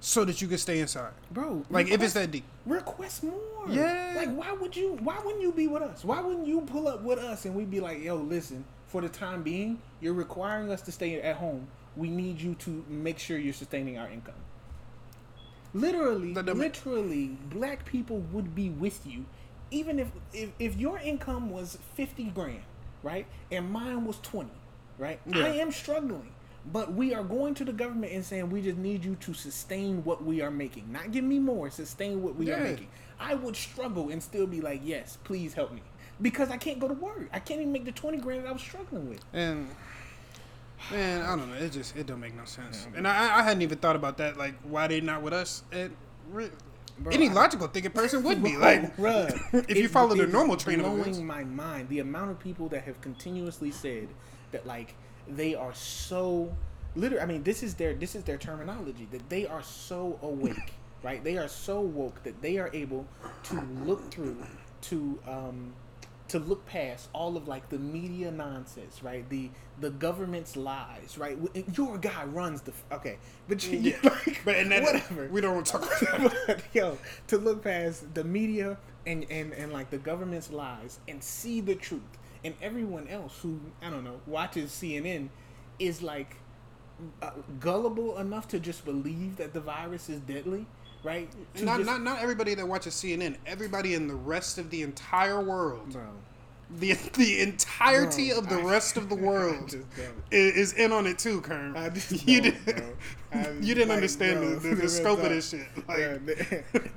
so that you can stay inside. bro, Like if it's that deep. request more. Yeah. Like, why would you? Why wouldn't you be with us? Why wouldn't you pull up with us and we'd be like, yo, listen. For the time being, you're requiring us to stay at home. We need you to make sure you're sustaining our income. Literally, literally, black people would be with you, even if, if if your income was fifty grand, right, and mine was twenty. right? Yeah. I am struggling. But we are going to the government and saying we just need you to sustain what we are making. Not give me more, sustain what we are making. I would struggle and still be like, yes, please help me. Because I can't go to work. I can't even make the 20 grand that I was struggling with. And man, I don't know. It just it don't make no sense. And I, I hadn't even thought about that. Like, why they not with us? Re- Bro, any logical thinking person would be like, bruh, if you follow the normal train of blowing my mind the amount of people that have continuously said that like they are so literally. I mean, this is their this is their terminology that they are so awake, right? They are so woke that they are able to look through to um to look past all of like the media nonsense, right? The the government's lies, right? Your guy runs the okay, but you, Yeah. like, But and that, whatever we don't want to talk about that. but, yo, to look past the media and, and, and like the government's lies and see the truth, and everyone else who I don't know watches CNN is like uh, gullible enough to just believe that the virus is deadly, right? Not, just- not not everybody that watches CNN. Everybody in the rest of the entire world. The, the entirety Bro, of the I- rest of the world is, is in on it too, Kerm. You did, bro. I- you didn't like, understand bro, the, the, scope of this shit. Like,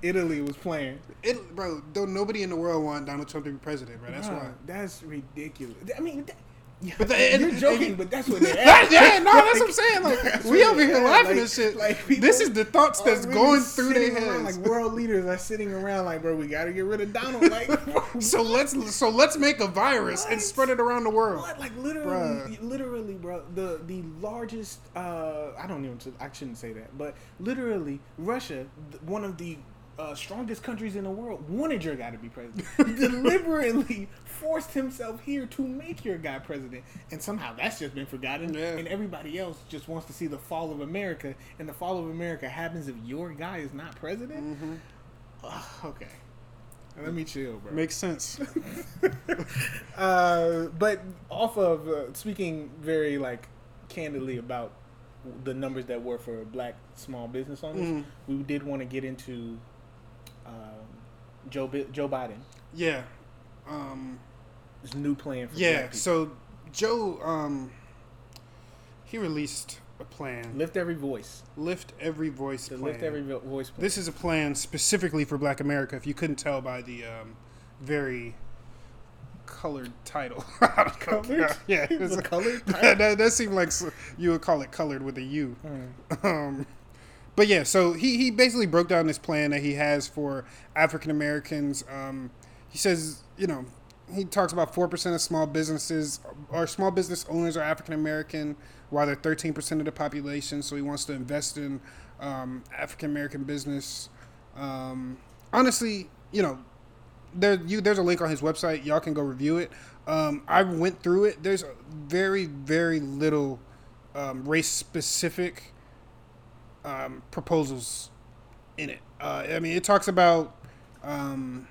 Italy was playing. it, bro, don't nobody in the world want Donald Trump to be president, bro. That's why. That's ridiculous. I mean, that, But the- and- you're joking, and- but that's what they're yeah, no, that's what I'm saying. Like we over here laughing Like- and shit. like, this is the thoughts that's going through their heads. Like world leaders are sitting around, like, bro, we got to get rid of Donald. Like, so let's so let's make a virus and spread it around the world. what? Like literally, literally, bro. The the largest. Uh, I don't even. I shouldn't say that, but literally, Russia, one of the. Uh, strongest countries in the world wanted your guy to be president. Deliberately forced himself here to make your guy president, and somehow that's just been forgotten. Yeah. And everybody else just wants to see the fall of America, and the fall of America happens if your guy is not president. Ugh, okay, let me chill, bro. Makes sense. Uh, but off of uh, speaking very like candidly about the numbers that were for black small business owners, Mhm. we did want to get into um, Joe Joe Biden. Yeah. Um, His new plan for yeah. So Joe, um, he released a plan. lift every voice. Lift every voice The plan. lift every vo- voice. Plan. This is a plan specifically for Black America. If you couldn't tell by the um, very colored title, Colored? yeah, It was it's a colored that, that seemed like you would call it colored with a U. Mm. Um, but yeah, so he, he basically broke down this plan that he has for African Americans. Um, he says, you know, he talks about four percent of small businesses or small business owners are African American, while they're thirteen percent of the population. So he wants to invest in um, African American business. Um, honestly, you know, there you there's a link on his website. Y'all can go review it. Um, I went through it. There's very very little um, race specific um, proposals in it. Uh, I mean, it talks about, um,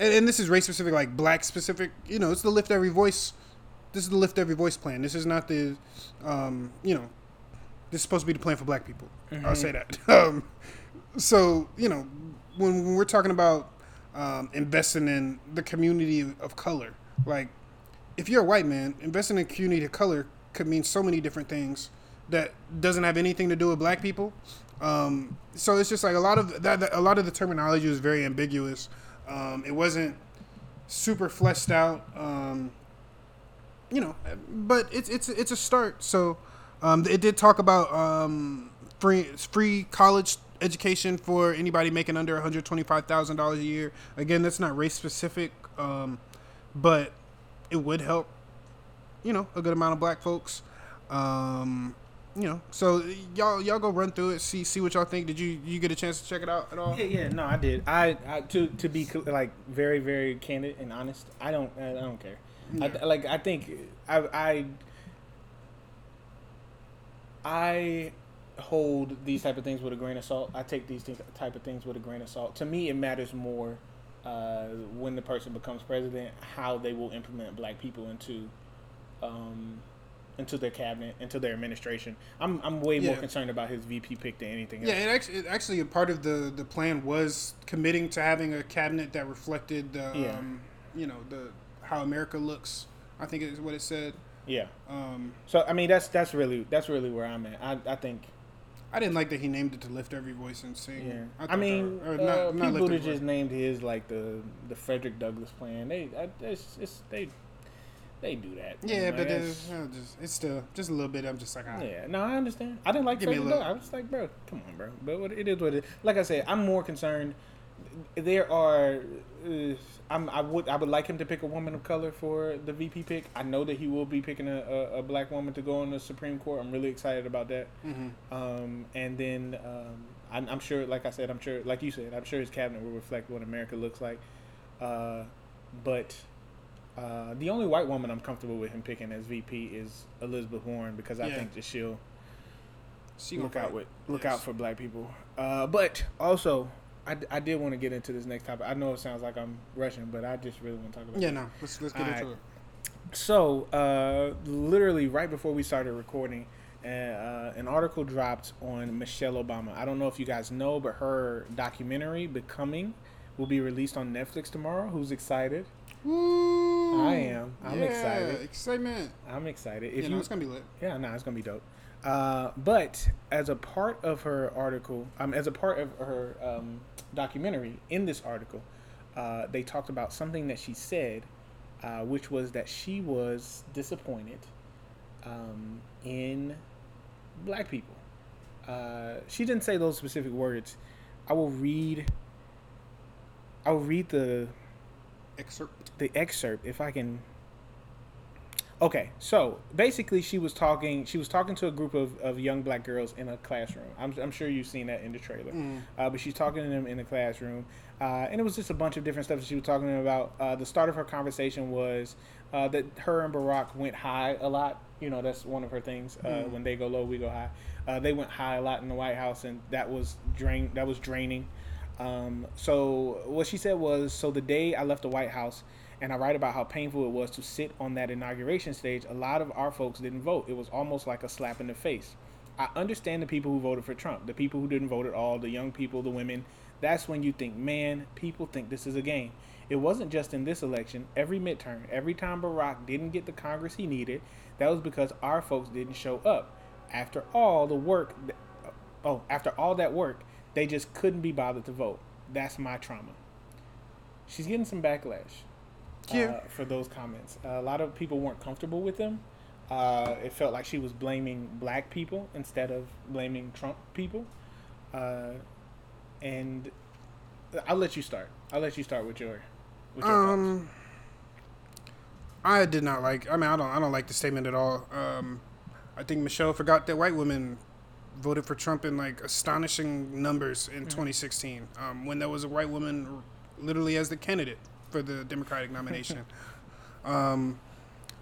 and, and this is race specific, like black specific. You know, it's the lift every voice. This is the lift every voice plan. This is not the, um, you know, this is supposed to be the plan for black people. I'll Mhm. say that. Um, so you know, when, when we're talking about um, investing in the community of, of color, like if you're a white man, investing in a community of color could mean so many different things that doesn't have anything to do with black people. Um, so it's just like a lot of that, a lot of the terminology was very ambiguous. Um, it wasn't super fleshed out. Um, you know, but it's it's it's a start. So um, it did talk about um, free free college education for anybody making under one hundred twenty five thousand dollars a year. Again, that's not race specific, um, but it would help. You know, a good amount of black folks. Um, you know, so y'all y'all go run through it, see see what y'all think. Did you you get a chance to check it out at all? Yeah, yeah, no, I did. I, I to to be like very very candid and honest. I don't I don't care. I, like I think I I I hold these type of things with a grain of salt. I take these things, type of things with a grain of salt. To me, it matters more uh, when the person becomes president how they will implement black people into um, into their cabinet, into their administration. I'm I'm way more concerned about his VP pick than anything Yeah, else. Yeah, it actually, it actually a part of the the plan was committing to having a cabinet that reflected the, Yeah. um, you know, the how America looks. I think is what it said. Yeah. Um, So I mean, that's that's really that's really where I'm at. I I think. I didn't like that he named it to lift every voice and sing. Yeah. thought I, mean, that- or uh, not- not Pete Buttigieg named his like the the Frederick Douglass plan. They I, it's, it's they they do that. Yeah, Like, but it's, just, it's still just a little bit. I'm just like, ah. Yeah, no, I understand. I didn't like Give little- I was like, bro, come on, bro. But what, it is what it is. Like I said, I'm more concerned. There are, uh, I'm, I would, I would like him to pick a woman of color for the VP pick. I know that he will be picking a, a, a black woman to go on the Supreme Court. I'm really excited about that. Mhm. Um, and then um, I'm, I'm sure, like I said, I'm sure, like you said, I'm sure his cabinet will reflect what America looks like. Uh, but uh, the only white woman I'm comfortable with him picking as VP is Elizabeth Warren because I Yeah. think that she'll She look out with look Yes. out for black people. Uh, but also, I did want to get into this next topic. I know it sounds like I'm rushing, but I just really want to talk about. Yeah, it. no. Let's let's get All into right. it. So, uh, literally right before we started recording, uh, uh, an article dropped on Michelle Obama. I don't know if you guys know, but her documentary "Becoming" will be released on Netflix tomorrow. Who's excited? Woo! I am. I'm Yeah, excited. Excitement. I'm excited. Yeah, no, it's gonna be lit. Yeah, no, it's gonna be dope. Uh, but as a part of her article, um, as a part of her um, documentary, in this article, uh, they talked about something that she said, uh, which was that she was disappointed um, in black people. Uh, she didn't say those specific words. I will read. I will read the Excerpt. the excerpt if I can. Okay, so basically, she was talking. She was talking to a group of, of young black girls in a classroom. I'm, I'm sure you've seen that in the trailer. Mm. Uh, but she's talking to them in the classroom, uh, and it was just a bunch of different stuff that she was talking about. Uh, the start of her conversation was uh, that her and Barack went high a lot. You know, that's one of her things. Uh, Mm. When they go low, we go high. Uh, they went high a lot in the White House, and that was drain. That was draining. Um, so what she said was, so the day I left the White House, and I write about how painful it was to sit on that inauguration stage. A lot of our folks didn't vote. It was almost like a slap in the face. I understand the people who voted for Trump, the people who didn't vote at all, the young people, the women. That's when you think, man, people think this is a game. It wasn't just in this election. Every midterm, every time Barack didn't get the Congress he needed, that was because our folks didn't show up. After all the work, oh, after all that work, they just couldn't be bothered to vote. That's my trauma. She's getting some backlash Yeah. uh, for those comments. Uh, a lot of people weren't comfortable with them. Uh, it felt like she was blaming black people instead of blaming Trump people. Uh, and I'll let you start. I'll let you start with your. With your thoughts. Um, I did not like. I mean, I don't. I don't like the statement at all. Um, I think Michelle forgot that white women voted for Trump in like astonishing numbers in 2016, um, when there was a white woman literally as the candidate for the Democratic nomination. um,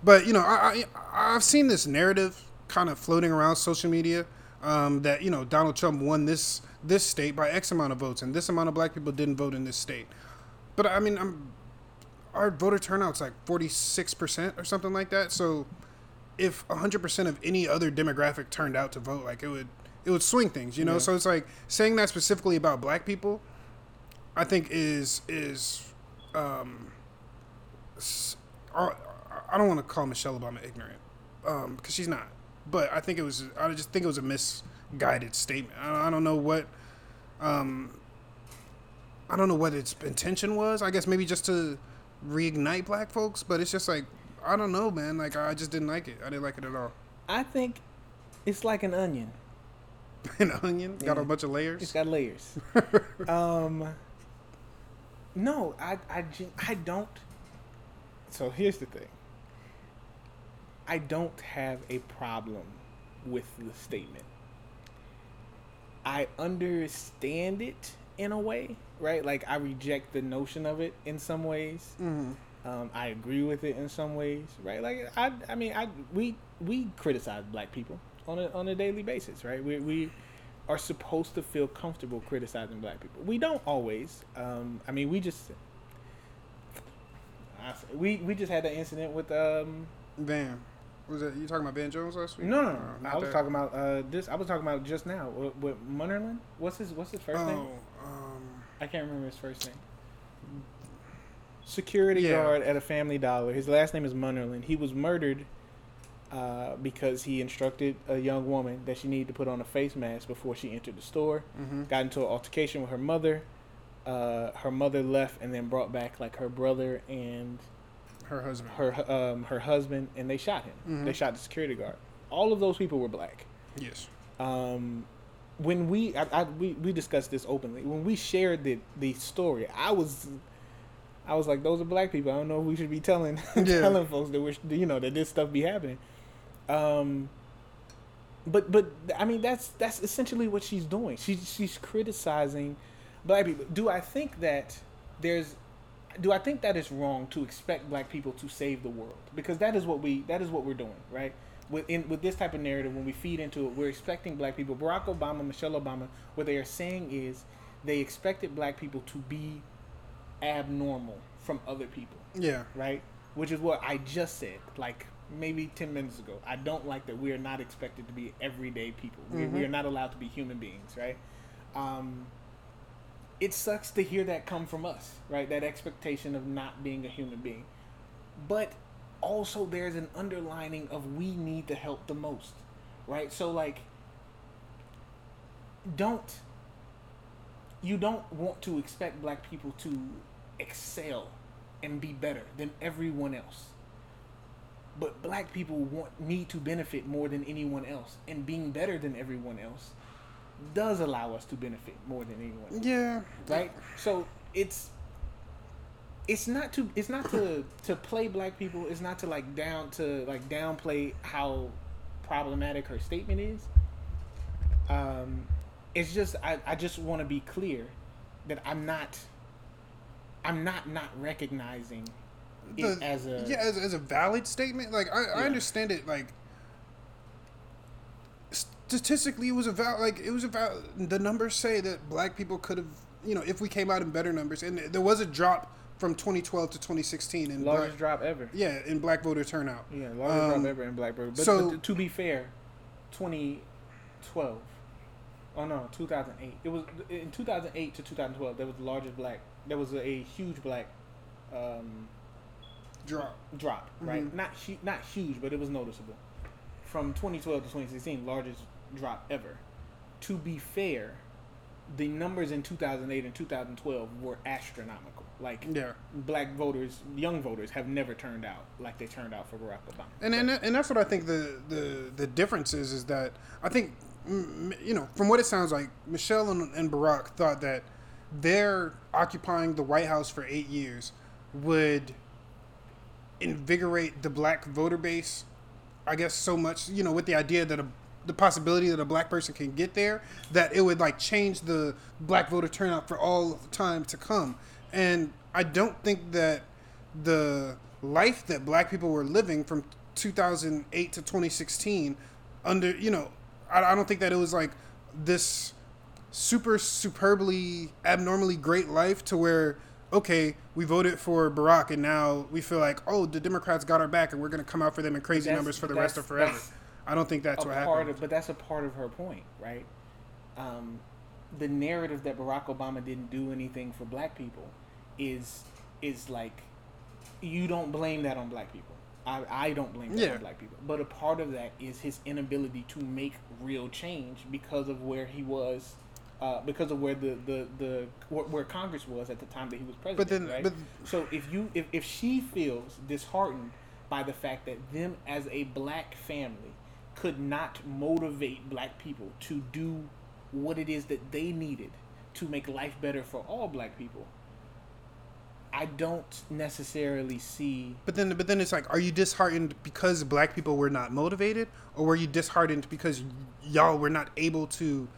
but you know, I, I I've seen this narrative kind of floating around social media um, that you know Donald Trump won this this state by X amount of votes, and this amount of black people didn't vote in this state. But I mean, I'm our voter turnout's like 46% or something like that. So if 100% of any other demographic turned out to vote, like it would it would swing things, you know? Yeah. So it's like saying that specifically about black people I think is is um I don't want to call Michelle Obama ignorant um cuz she's not. But I think it was I just think it was a misguided statement. I, I don't know what um I don't know what its intention was. I guess maybe just to reignite black folks, but it's just like I don't know, man. Like I just didn't like it. I didn't like it at all. I think it's like an onion. An onion got a bunch of layers. It's got layers. um, no, I, I, I don't. So here's the thing. I don't have a problem with the statement. I understand it in a way, right? Like I reject the notion of it in some ways. Mhm. Um, I agree with it in some ways, right? Like I, I mean, I we we criticize black people on a on a daily basis, right? We we are supposed to feel comfortable criticizing black people. We don't always. Um, I mean, we just we we just had that incident with um. Van. Was that you talking about Van Jones last week? No, no, no. Oh, I was that. talking about uh this. I was talking about just now with, with Munerlyn. What's his What's his first name? Oh, um, I can't remember his first name. Security Yeah. guard at a Family Dollar. His last name is Munerlyn. He was murdered uh, because he instructed a young woman that she needed to put on a face mask before she entered the store. Mhm. Got into an altercation with her mother. Uh, her mother left and then brought back like her brother and Her husband. her um, her husband, and they shot him. Mhm. They shot the security guard. All of those people were black. Yes. Um, when we I, I, we we discussed this openly. When we shared the the story, I was I was like, those are black people. I don't know if we should be telling Yeah. telling folks that we're you know that this stuff be happening. Um, but but I mean that's that's essentially what she's doing. She's she's criticizing black people. Do I think that there's do I think that it's wrong to expect black people to save the world? Because that is what we that is what we're doing, right? With in, with this type of narrative, when we feed into it, we're expecting black people. Barack Obama, Michelle Obama, what they are saying is they expected black people to be abnormal from other people Yeah. right? Which is what I just said, like maybe 10 minutes ago. I don't like that we are not expected to be everyday people. We, we Mhm. are not allowed to be human beings, right? Um, it sucks to hear that come from us, right? That expectation of not being a human being. But also, there's an underlining of we need the help the most, right? So, like, don't you don't want to expect black people to excel and be better than everyone else. But black people want need to benefit more than anyone else, and being better than everyone else does allow us to benefit more than anyone. else, Yeah. Right? So it's it's not to it's not to to play black people. It's not to like down to like downplay how problematic her statement is. Um, it's just I, I just want to be clear that I'm not I'm not not recognizing The- as a yeah as, as a valid statement. Like I, I understand it. Like statistically, it was a val. Like it was a val. The numbers say that black people could have. You know, if we came out in better numbers, and there was a drop from 2012 to 2016 in largest black, drop ever. yeah in black voter turnout. Yeah, largest Um, drop ever in Blackbird. But, so- but to be fair, 2012. Oh no, 2008. It was in 2008 to 2012. There was the largest black. There was a, huge black um, drop. Drop, right? Mhm. Not hu- not huge, but it was noticeable. From 2012 to 2016, largest drop ever. To be fair, the numbers in 2008 and 2012 were astronomical. Like Yeah. black voters, young voters, have never turned out like they turned out for Barack Obama. And and, and that's what I think the, the the difference is is that I think you know from what it sounds like Michelle and, and Barack thought that their occupying the White House for eight years would invigorate the black voter base. I guess so much you know with the idea that a the possibility that a black person can get there that it would like change the black voter turnout for all time to come and i don't think that the life that black people were living from 2008 to 2016 under you know i, I don't think that it was like this super superbly abnormally great life to where okay we voted for barack and now we feel like oh the democrats got our back and we're going to come out for them in crazy numbers for the rest of forever i don't think that's what happened Of, but that's a part of her point, right? Um, the narrative that Barack Obama didn't do anything for black people is is like you don't blame that on black people. I, I don't blame that Yeah. on black people. But a part of that is his inability to make real change because of where he was, uh, because of where the, the, the where, Congress was at the time that he was president. But then- right? but- so if you if, if she feels disheartened by the fact that them as a black family could not motivate black people to do what it is that they needed to make life better for all black people, I don't necessarily see But then, but then it's like, are you disheartened because black people were not motivated, or were you disheartened because y'all were not able to?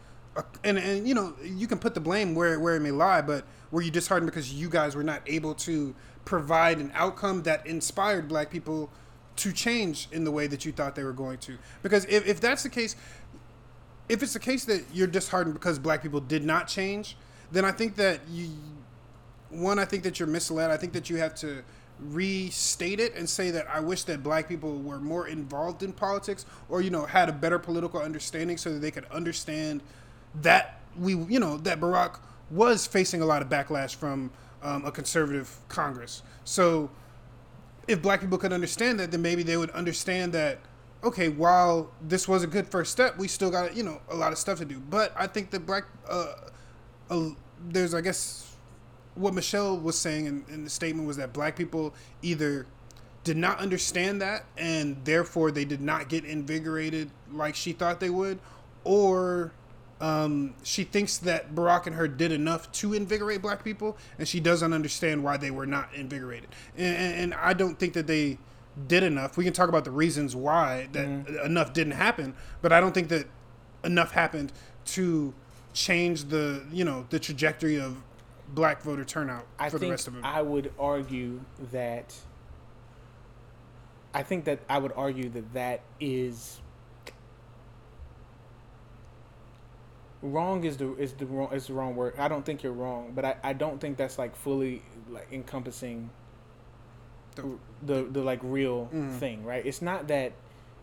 And and you know, you can put the blame where where it may lie, but were you disheartened because you guys were not able to provide an outcome that inspired black people to change in the way that you thought they were going to? Because if if that's the case, if it's the case that you're disheartened because black people did not change, then I think that you one, I think that you're misled. I think that you have to restate it and say that I wish that black people were more involved in politics or, you know, had a better political understanding so that they could understand that we, you know, that Barack was facing a lot of backlash from um, a conservative Congress. So if black people could understand that, then maybe they would understand that okay, while this was a good first step, we still got you know a lot of stuff to do. But I think that black, uh, uh, there's I guess what Michelle was saying in, in the statement was that black people either did not understand that and therefore they did not get invigorated like she thought they would, or um, she thinks that Barack and her did enough to invigorate black people, and she doesn't understand why they were not invigorated. And, and, I don't think that they did enough. We can talk about the reasons why that enough didn't happen, but I don't think that enough happened to change the you know the trajectory of black voter turnout I for the rest of it. I would argue that. I think that I would argue that that is wrong is the is the wrong is the wrong word. I don't think you're wrong, but I, I don't think that's like fully like encompassing the the, the like real Mm. thing, right? It's not that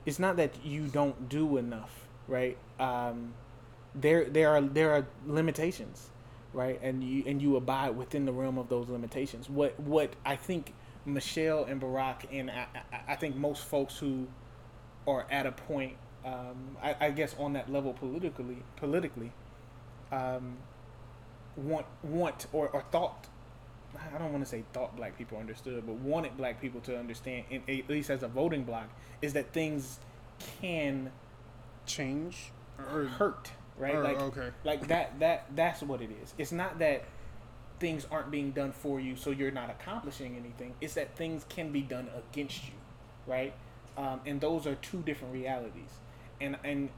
it's not that you don't do enough, right? Um, there there are there are limitations, right? And you and you abide within the realm of those limitations. What what I think Michelle and Barack and I, I, I think most folks who are at a point, um, I, I guess on that level politically politically, um, want want or, or thought. I don't want to say thought black people understood, but wanted black people to understand, in, at least as a voting block, is that things can change or hurt, right? or- like, okay. like that. That that's what it is. It's not that things aren't being done for you, so you're not accomplishing anything. It's that things can be done against you, right? Um, and those are two different realities. And and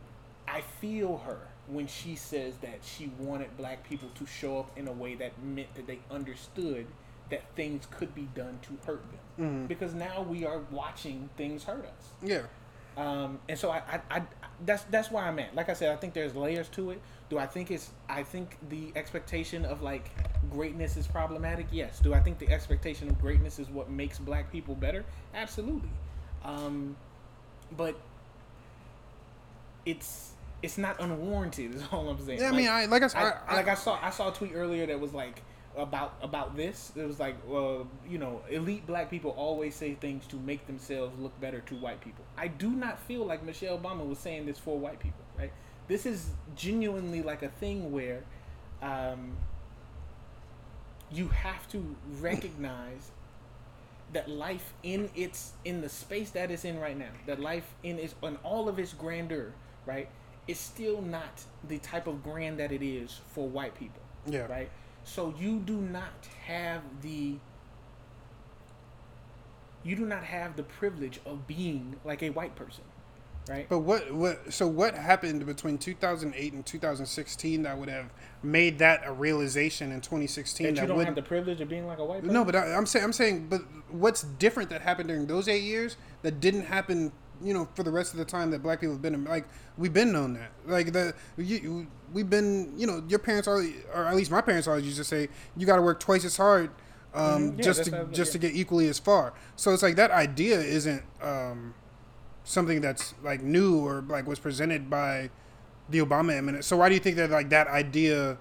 I feel her when she says that she wanted black people to show up in a way that meant that they understood that things could be done to hurt them. Mhm. Because now we are watching things hurt us. Yeah. Um, and so I, I, I, that's that's where I'm at. Like I said, I think there's layers to it. Do I think it's? I think the expectation of like greatness is problematic. Yes. Do I think the expectation of greatness is what makes black people better? Absolutely. Um, but it's it's not unwarranted. Is all I'm saying. Yeah, I mean, I- like I said, I- I- like I saw I saw a tweet earlier that was like about about this. It was like, well, you know, elite black people always say things to make themselves look better to white people. I do not feel like Michelle Obama was saying this for white people, right? This is genuinely like a thing where um, you have to recognize that life in its in the space that it's in right now, that life in its in all of its grandeur, right, It's still not the type of grand that it is for white people. Yeah. Right. So you do not have the you do not have the privilege of being like a white person, right? But what what so what happened between 2008 and 2016 that would have made that a realization in 2016 that that, you don't would have the privilege of being like a white person. No, but I, I'm saying I'm saying but what's different that happened during those 8 years that didn't happen you know for the rest of the time that black people have been in, like we've been known that like the you, we've been you know your parents are or at least my parents always used to say you got to work twice as hard um, Mhm. Yeah, just to just to get equally as far so it's like that idea isn't um, something that's like new or like was presented by the Obama administration. So why do you think that like that idea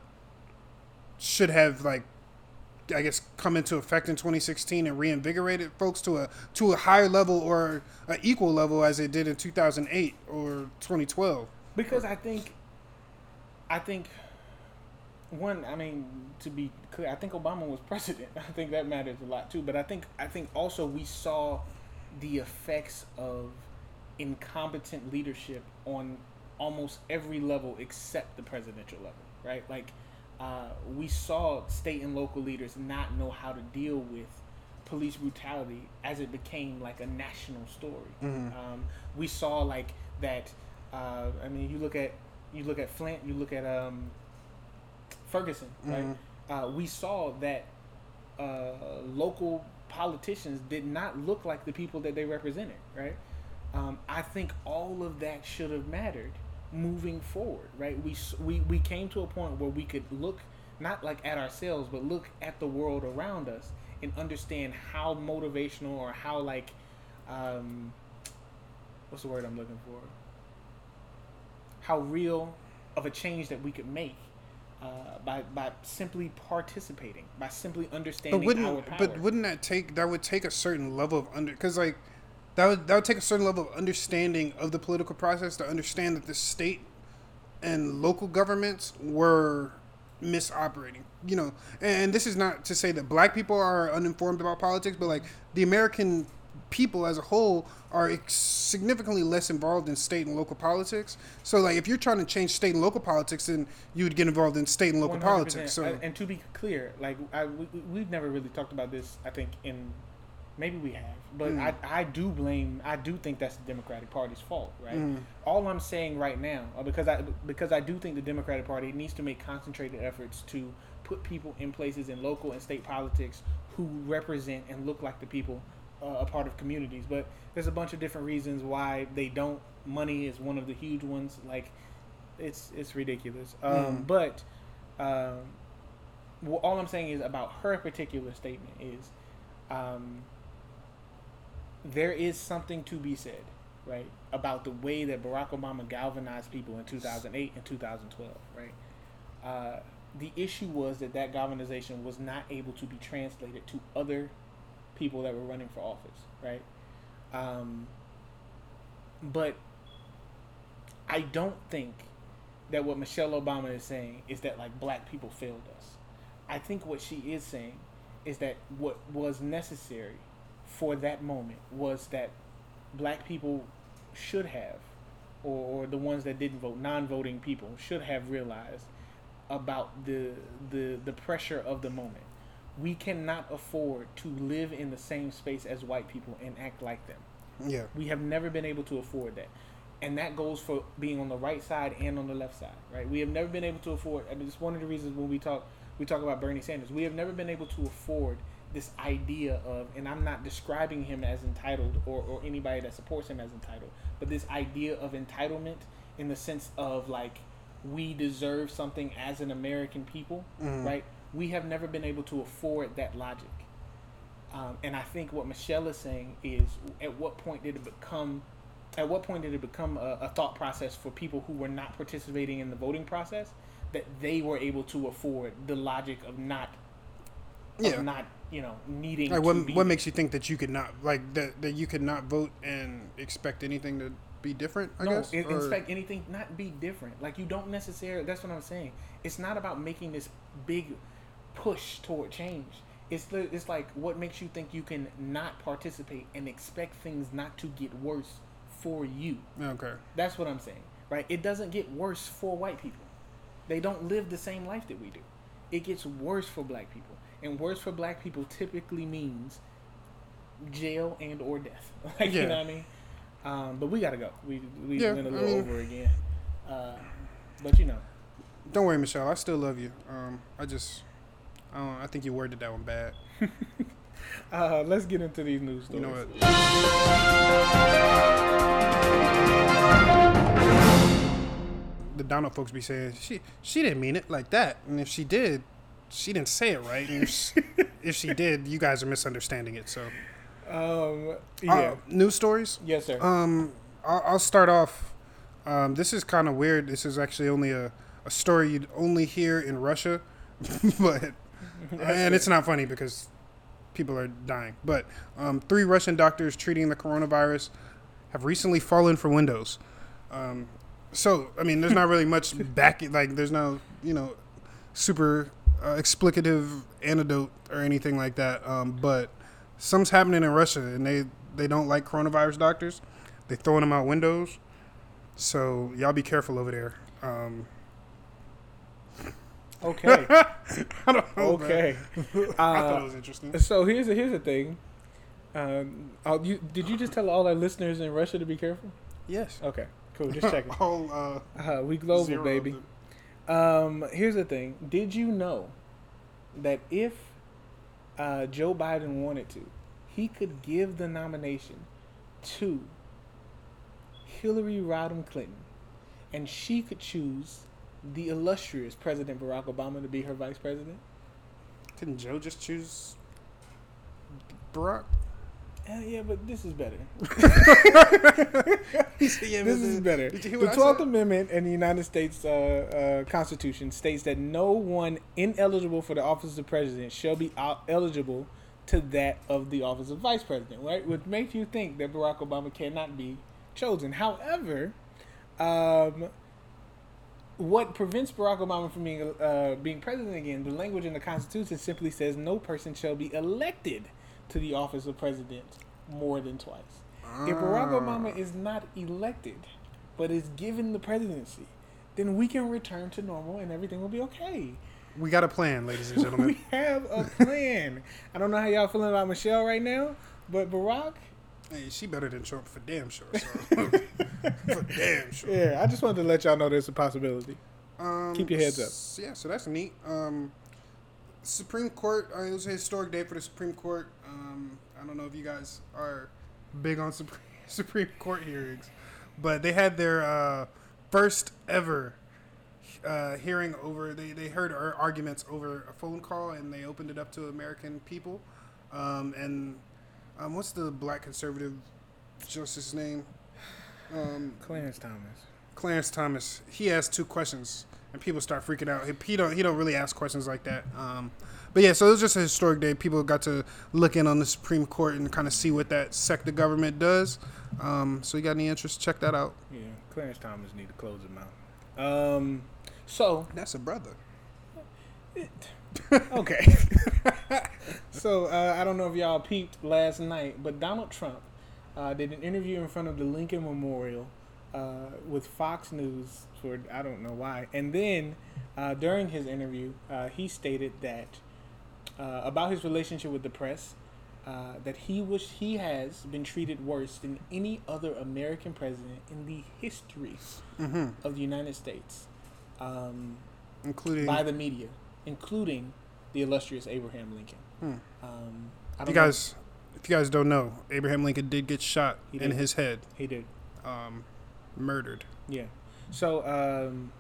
should have like I guess come into effect in 2016 and reinvigorated folks to a to a higher level or an equal level as it did in 2008 or 2012? because I think, I think, one, I mean, to be clear, I think Obama was president. I think that matters a lot too. But I think, I think also we saw the effects of incompetent leadership on almost every level except the presidential level, right? Like, uh, we saw state and local leaders not know how to deal with police brutality as it became like a national story. Mhm. Um, we saw like that. Uh, I mean, you look at you look at Flint, you look at um, Ferguson, right? Mhm. Uh, we saw that uh, local politicians did not look like the people that they represented, right? Um, I think all of that should have mattered moving forward, right? We, we we came to a point where we could look not like at ourselves, but look at the world around us and understand how motivational or how like um, what's the word I'm looking for? How real of a change that we could make uh, by by simply participating, by simply understanding But our wouldn't power. but wouldn't that take that would take a certain level of under because like that would that would take a certain level of understanding of the political process to understand that the state and local governments were misoperating. You know, and this is not to say that black people are uninformed about politics, but like the American people as a whole are significantly less involved in state and local politics. So like if you're trying to change state and local politics, then you would get involved in state and local 100%. politics. So and to be clear, like I, we, we've never really talked about this. I think in maybe we have, but Mm. I, I do blame. I do think that's the Democratic Party's fault, right? Mm. All I'm saying right now, uh, because I because I do think the Democratic Party needs to make concentrated efforts to put people in places in local and state politics who represent and look like the people uh, a part of communities. But there's a bunch of different reasons why they don't. Money is one of the huge ones. Like it's it's ridiculous. Um, Mm. But um, well, all I'm saying is about her particular statement is um, there is something to be said, right, about the way that Barack Obama galvanized people in 2008 and 2012, right. Uh, the issue was that that galvanization was not able to be translated to other people that were running for office, right? Um, but I don't think that what Michelle Obama is saying is that like black people failed us. I think what she is saying is that what was necessary for that moment was that black people should have, or, or the ones that didn't vote, non-voting people should have realized about the the the pressure of the moment. We cannot afford to live in the same space as white people and act like them. yeah, We have never been able to afford that. And that goes for being on the right side and on the left side, right? We have never been able to afford. I mean, it's one of the reasons when we talk, we talk about Bernie Sanders. We have never been able to afford this idea of, and I'm not describing him as entitled or, or anybody that supports him as entitled, but this idea of entitlement in the sense of like we deserve something as an American people, Mhm. right? We have never been able to afford that logic. Um, and I think what Michelle is saying is, at what point did it become, at what point did it become a, a thought process for people who were not participating in the voting process that they were able to afford the logic of not, of Yeah. not you know needing. like what what makes you think that you could not like that that you could not vote and expect anything to be different? I no, guess. Or- expect anything not be different. Like you don't necessarily. That's what I'm saying. It's not about making this big push toward change. It's the, it's like what makes you think you can not participate and expect things not to get worse for you. Okay. That's what I'm saying, right? It doesn't get worse for white people. They don't live the same life that we do. It gets worse for black people, and worse for black people typically means jail and or death. like Yeah. you know what I mean? Um, but we gotta go. We we Yeah, went a little mean- over again. Uh, but you know, Don't worry, Michelle. I still love you. Um, I just, I don't. I think you worded that one bad. uh, let's get into these news stories. You know what? The Donald folks be saying she she didn't mean it like that, and if she did, she didn't say it right. And if, she, if she did, you guys are misunderstanding it. So, Um, yeah. uh, news stories. Yes, sir. Um, I'll, I'll start off. Um, this is kind of weird. This is actually only a, a story you'd only hear in Russia, but and it's not funny because people are dying. But um, three Russian doctors treating the coronavirus have recently fallen from windows. Um, so I mean, there's not really much back. Like, there's no you know super uh, explicative antidote or anything like that. Um, but something's happening in Russia, and they they don't like coronavirus doctors. They throwing them out windows. So y'all be careful over there. Um, Okay. I don't know. okay. I thought it was interesting. So here's the, here's the thing. Um, oh, you, did you just tell all our listeners in Russia to be careful? Yes. Okay. Cool. Just checking. All uh, Uh, we global, baby. Um, here's the thing. Did you know that if uh, Joe Biden wanted to, he could give the nomination to Hillary Rodham Clinton, and she could choose the illustrious President Barack Obama to be her vice president? Couldn't Joe just choose Barack? Uh, yeah, but this is better. This is better. Did you hear The Twelfth? Amendment in the United States uh, uh, Constitution states that no one ineligible for the office of president shall be eligible to that of the office of vice president, right? Which makes you think that Barack Obama cannot be chosen. However, um, what prevents Barack Obama from being uh, being president again? The language in the Constitution simply says no person shall be elected to the office of president more than twice. If Barack Obama is not elected, but is given the presidency, then we can return to normal and everything will be okay. We got a plan, ladies and gentlemen. we have a plan. I don't know how y'all feeling about Michelle right now, but Barack, hey, she better than Trump for damn sure. So. for damn sure. yeah, I just wanted to let y'all know there's a possibility. Um, Keep your heads up. Yeah, so that's neat. Um, Supreme Court. Uh, it was a historic day for the Supreme Court. Um, I don't know if you guys are big on Supreme, Supreme Court hearings, but they had their uh, first ever uh, hearing over. They they heard ar- arguments over a phone call, and they opened it up to American people. Um, and um, what's the black conservative justice's name? Um, Clarence Thomas. Clarence Thomas, he asked two questions, and people start freaking out. He, he don't he don't really ask questions like that. Um, but yeah, so it was just a historic day. People got to look in on the Supreme Court and kind of see what that sect of government does. Um, so you got any interest? Check that out. Yeah, Clarence Thomas need to close him out. Um, so That's a brother. okay. so uh, I don't know if y'all peeped last night, but Donald Trump uh, did an interview in front of the Lincoln Memorial uh, with Fox News for I don't know why, and then uh, during his interview, uh, he stated that uh, about his relationship with the press. Uh, that he wish he has been treated worse than any other American president in the history Mhm. of the United States, um, Including by the media, including the illustrious Abraham Lincoln. Hmm. Um, I If don't you know- guys, if you guys don't know, Abraham Lincoln did get shot in his head, he did. um, murdered. Yeah. So, um,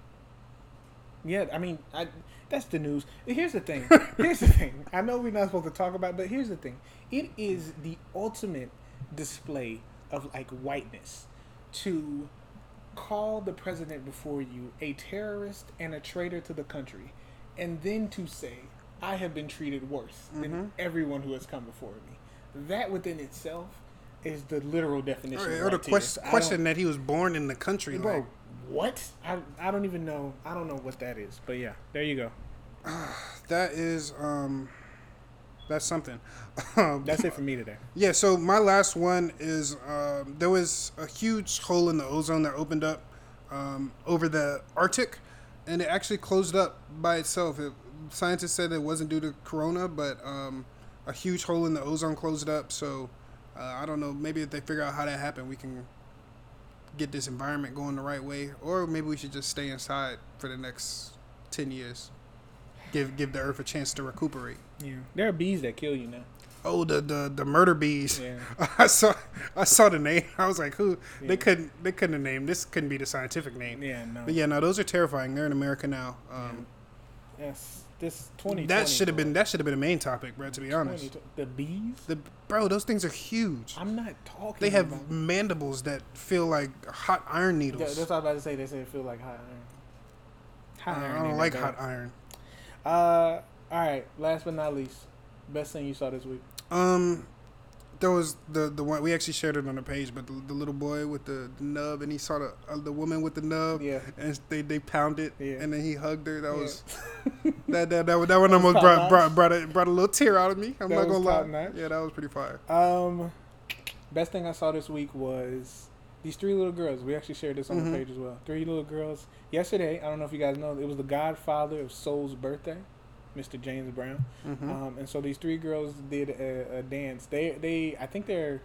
yeah, I mean, I, that's the news. Here's the thing. Here's the thing. I know we're not supposed to talk about, it, but here's the thing. It is the ultimate display of like whiteness to call the president before you a terrorist and a traitor to the country, and then to say, "I have been treated worse than Mhm. everyone who has come before me." That within itself is the literal definition. Or, of or the quest, tears. I don't- question that he was born in the country. Bro, Like, what? I, I don't even know. I don't know what that is. But yeah, there you go. that is um, that's something. Um, That's it for me today. Yeah, so my last one is um, there was a huge hole in the ozone that opened up um, over the Arctic, and it actually closed up by itself. It, scientists said it wasn't due to corona, but um, a huge hole in the ozone closed up. So uh, I don't know. Maybe if they figure out how that happened, we can get this environment going the right way, or maybe we should just stay inside for the next ten years. Give give the Earth a chance to recuperate. Yeah, there are bees that kill you now. Oh, the the, the murder bees. Yeah. I saw I saw the name. I was like, who? Yeah. They couldn't they couldn't have named this. Couldn't be the scientific name. Yeah, no. But yeah, no, those are terrifying. They're in America now. Um, Yes, this twenty. that should have been that should have been a main topic, bro. To be honest, the bees. the bro, those things are huge. I'm not talking. They have About, mandibles that feel like hot iron Yeah, needles. that's what I was about to say. They say it feel like hot iron. Hot I iron don't like hot iron. Uh, all right. Last but not least, best thing you saw this week. Um, there was the the one we actually shared it on the page, but the, the little boy with the, the nub, and he saw the uh, the woman with the nub, Yeah. and they they pounded, Yeah. and then he hugged her. That Yeah. was that that that, that one almost brought brought brought a, brought a little tear out of me. I'm That not gonna lie. notch. Yeah, that was pretty fire. Um, best thing I saw this week was these three little girls. We actually shared this on Mhm. the page as well. Three little girls. Yesterday, I don't know if you guys know, it was the godfather of Soul's birthday, Mr. James Brown. Mhm. Um, and so these three girls did a, a dance. They they I think they're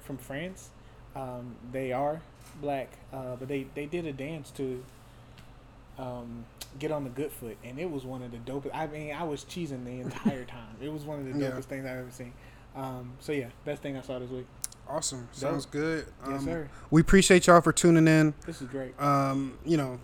from France. Um, they are black, uh, but they they did a dance to um, get on the good foot, and it was one of the dopest. I mean, I was cheesing the entire time. It was one of the Yeah. dopest things I've ever seen. Um, so yeah, best thing I saw this week. Awesome, Dope. sounds good. Yes, Um, sir. We appreciate y'all for tuning in. This is great. Um, you know,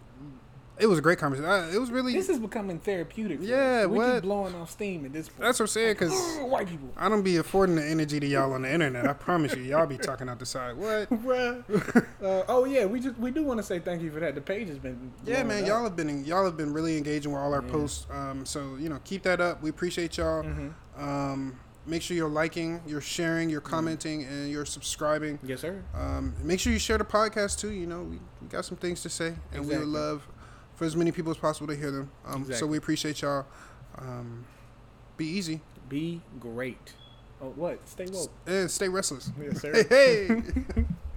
it was a great conversation. Uh, it was really This is becoming therapeutic. Yeah, us. we're what? just blowing off steam at this point. That's what I'm saying, because white people. I don't be affording the energy to y'all on the internet. I promise you, y'all be talking out the side. What? Bruh. uh, oh yeah, we just we do want to say thank you for that. The page has been Yeah, man, up. y'all have been y'all have been really engaging with all our Yeah. posts. Um, so you know, keep that up. We appreciate y'all. Mhm. Um, make sure you're liking, you're sharing, you're commenting, and you're subscribing. Yes, sir. Um, make sure you share the podcast too. You know, we, we got some things to say, and we would love for as many people as possible to hear them. Um, So we appreciate y'all. Um, be easy Be great. Oh, what? Stay woke. and stay restless. Yes, sir. Hey, hey.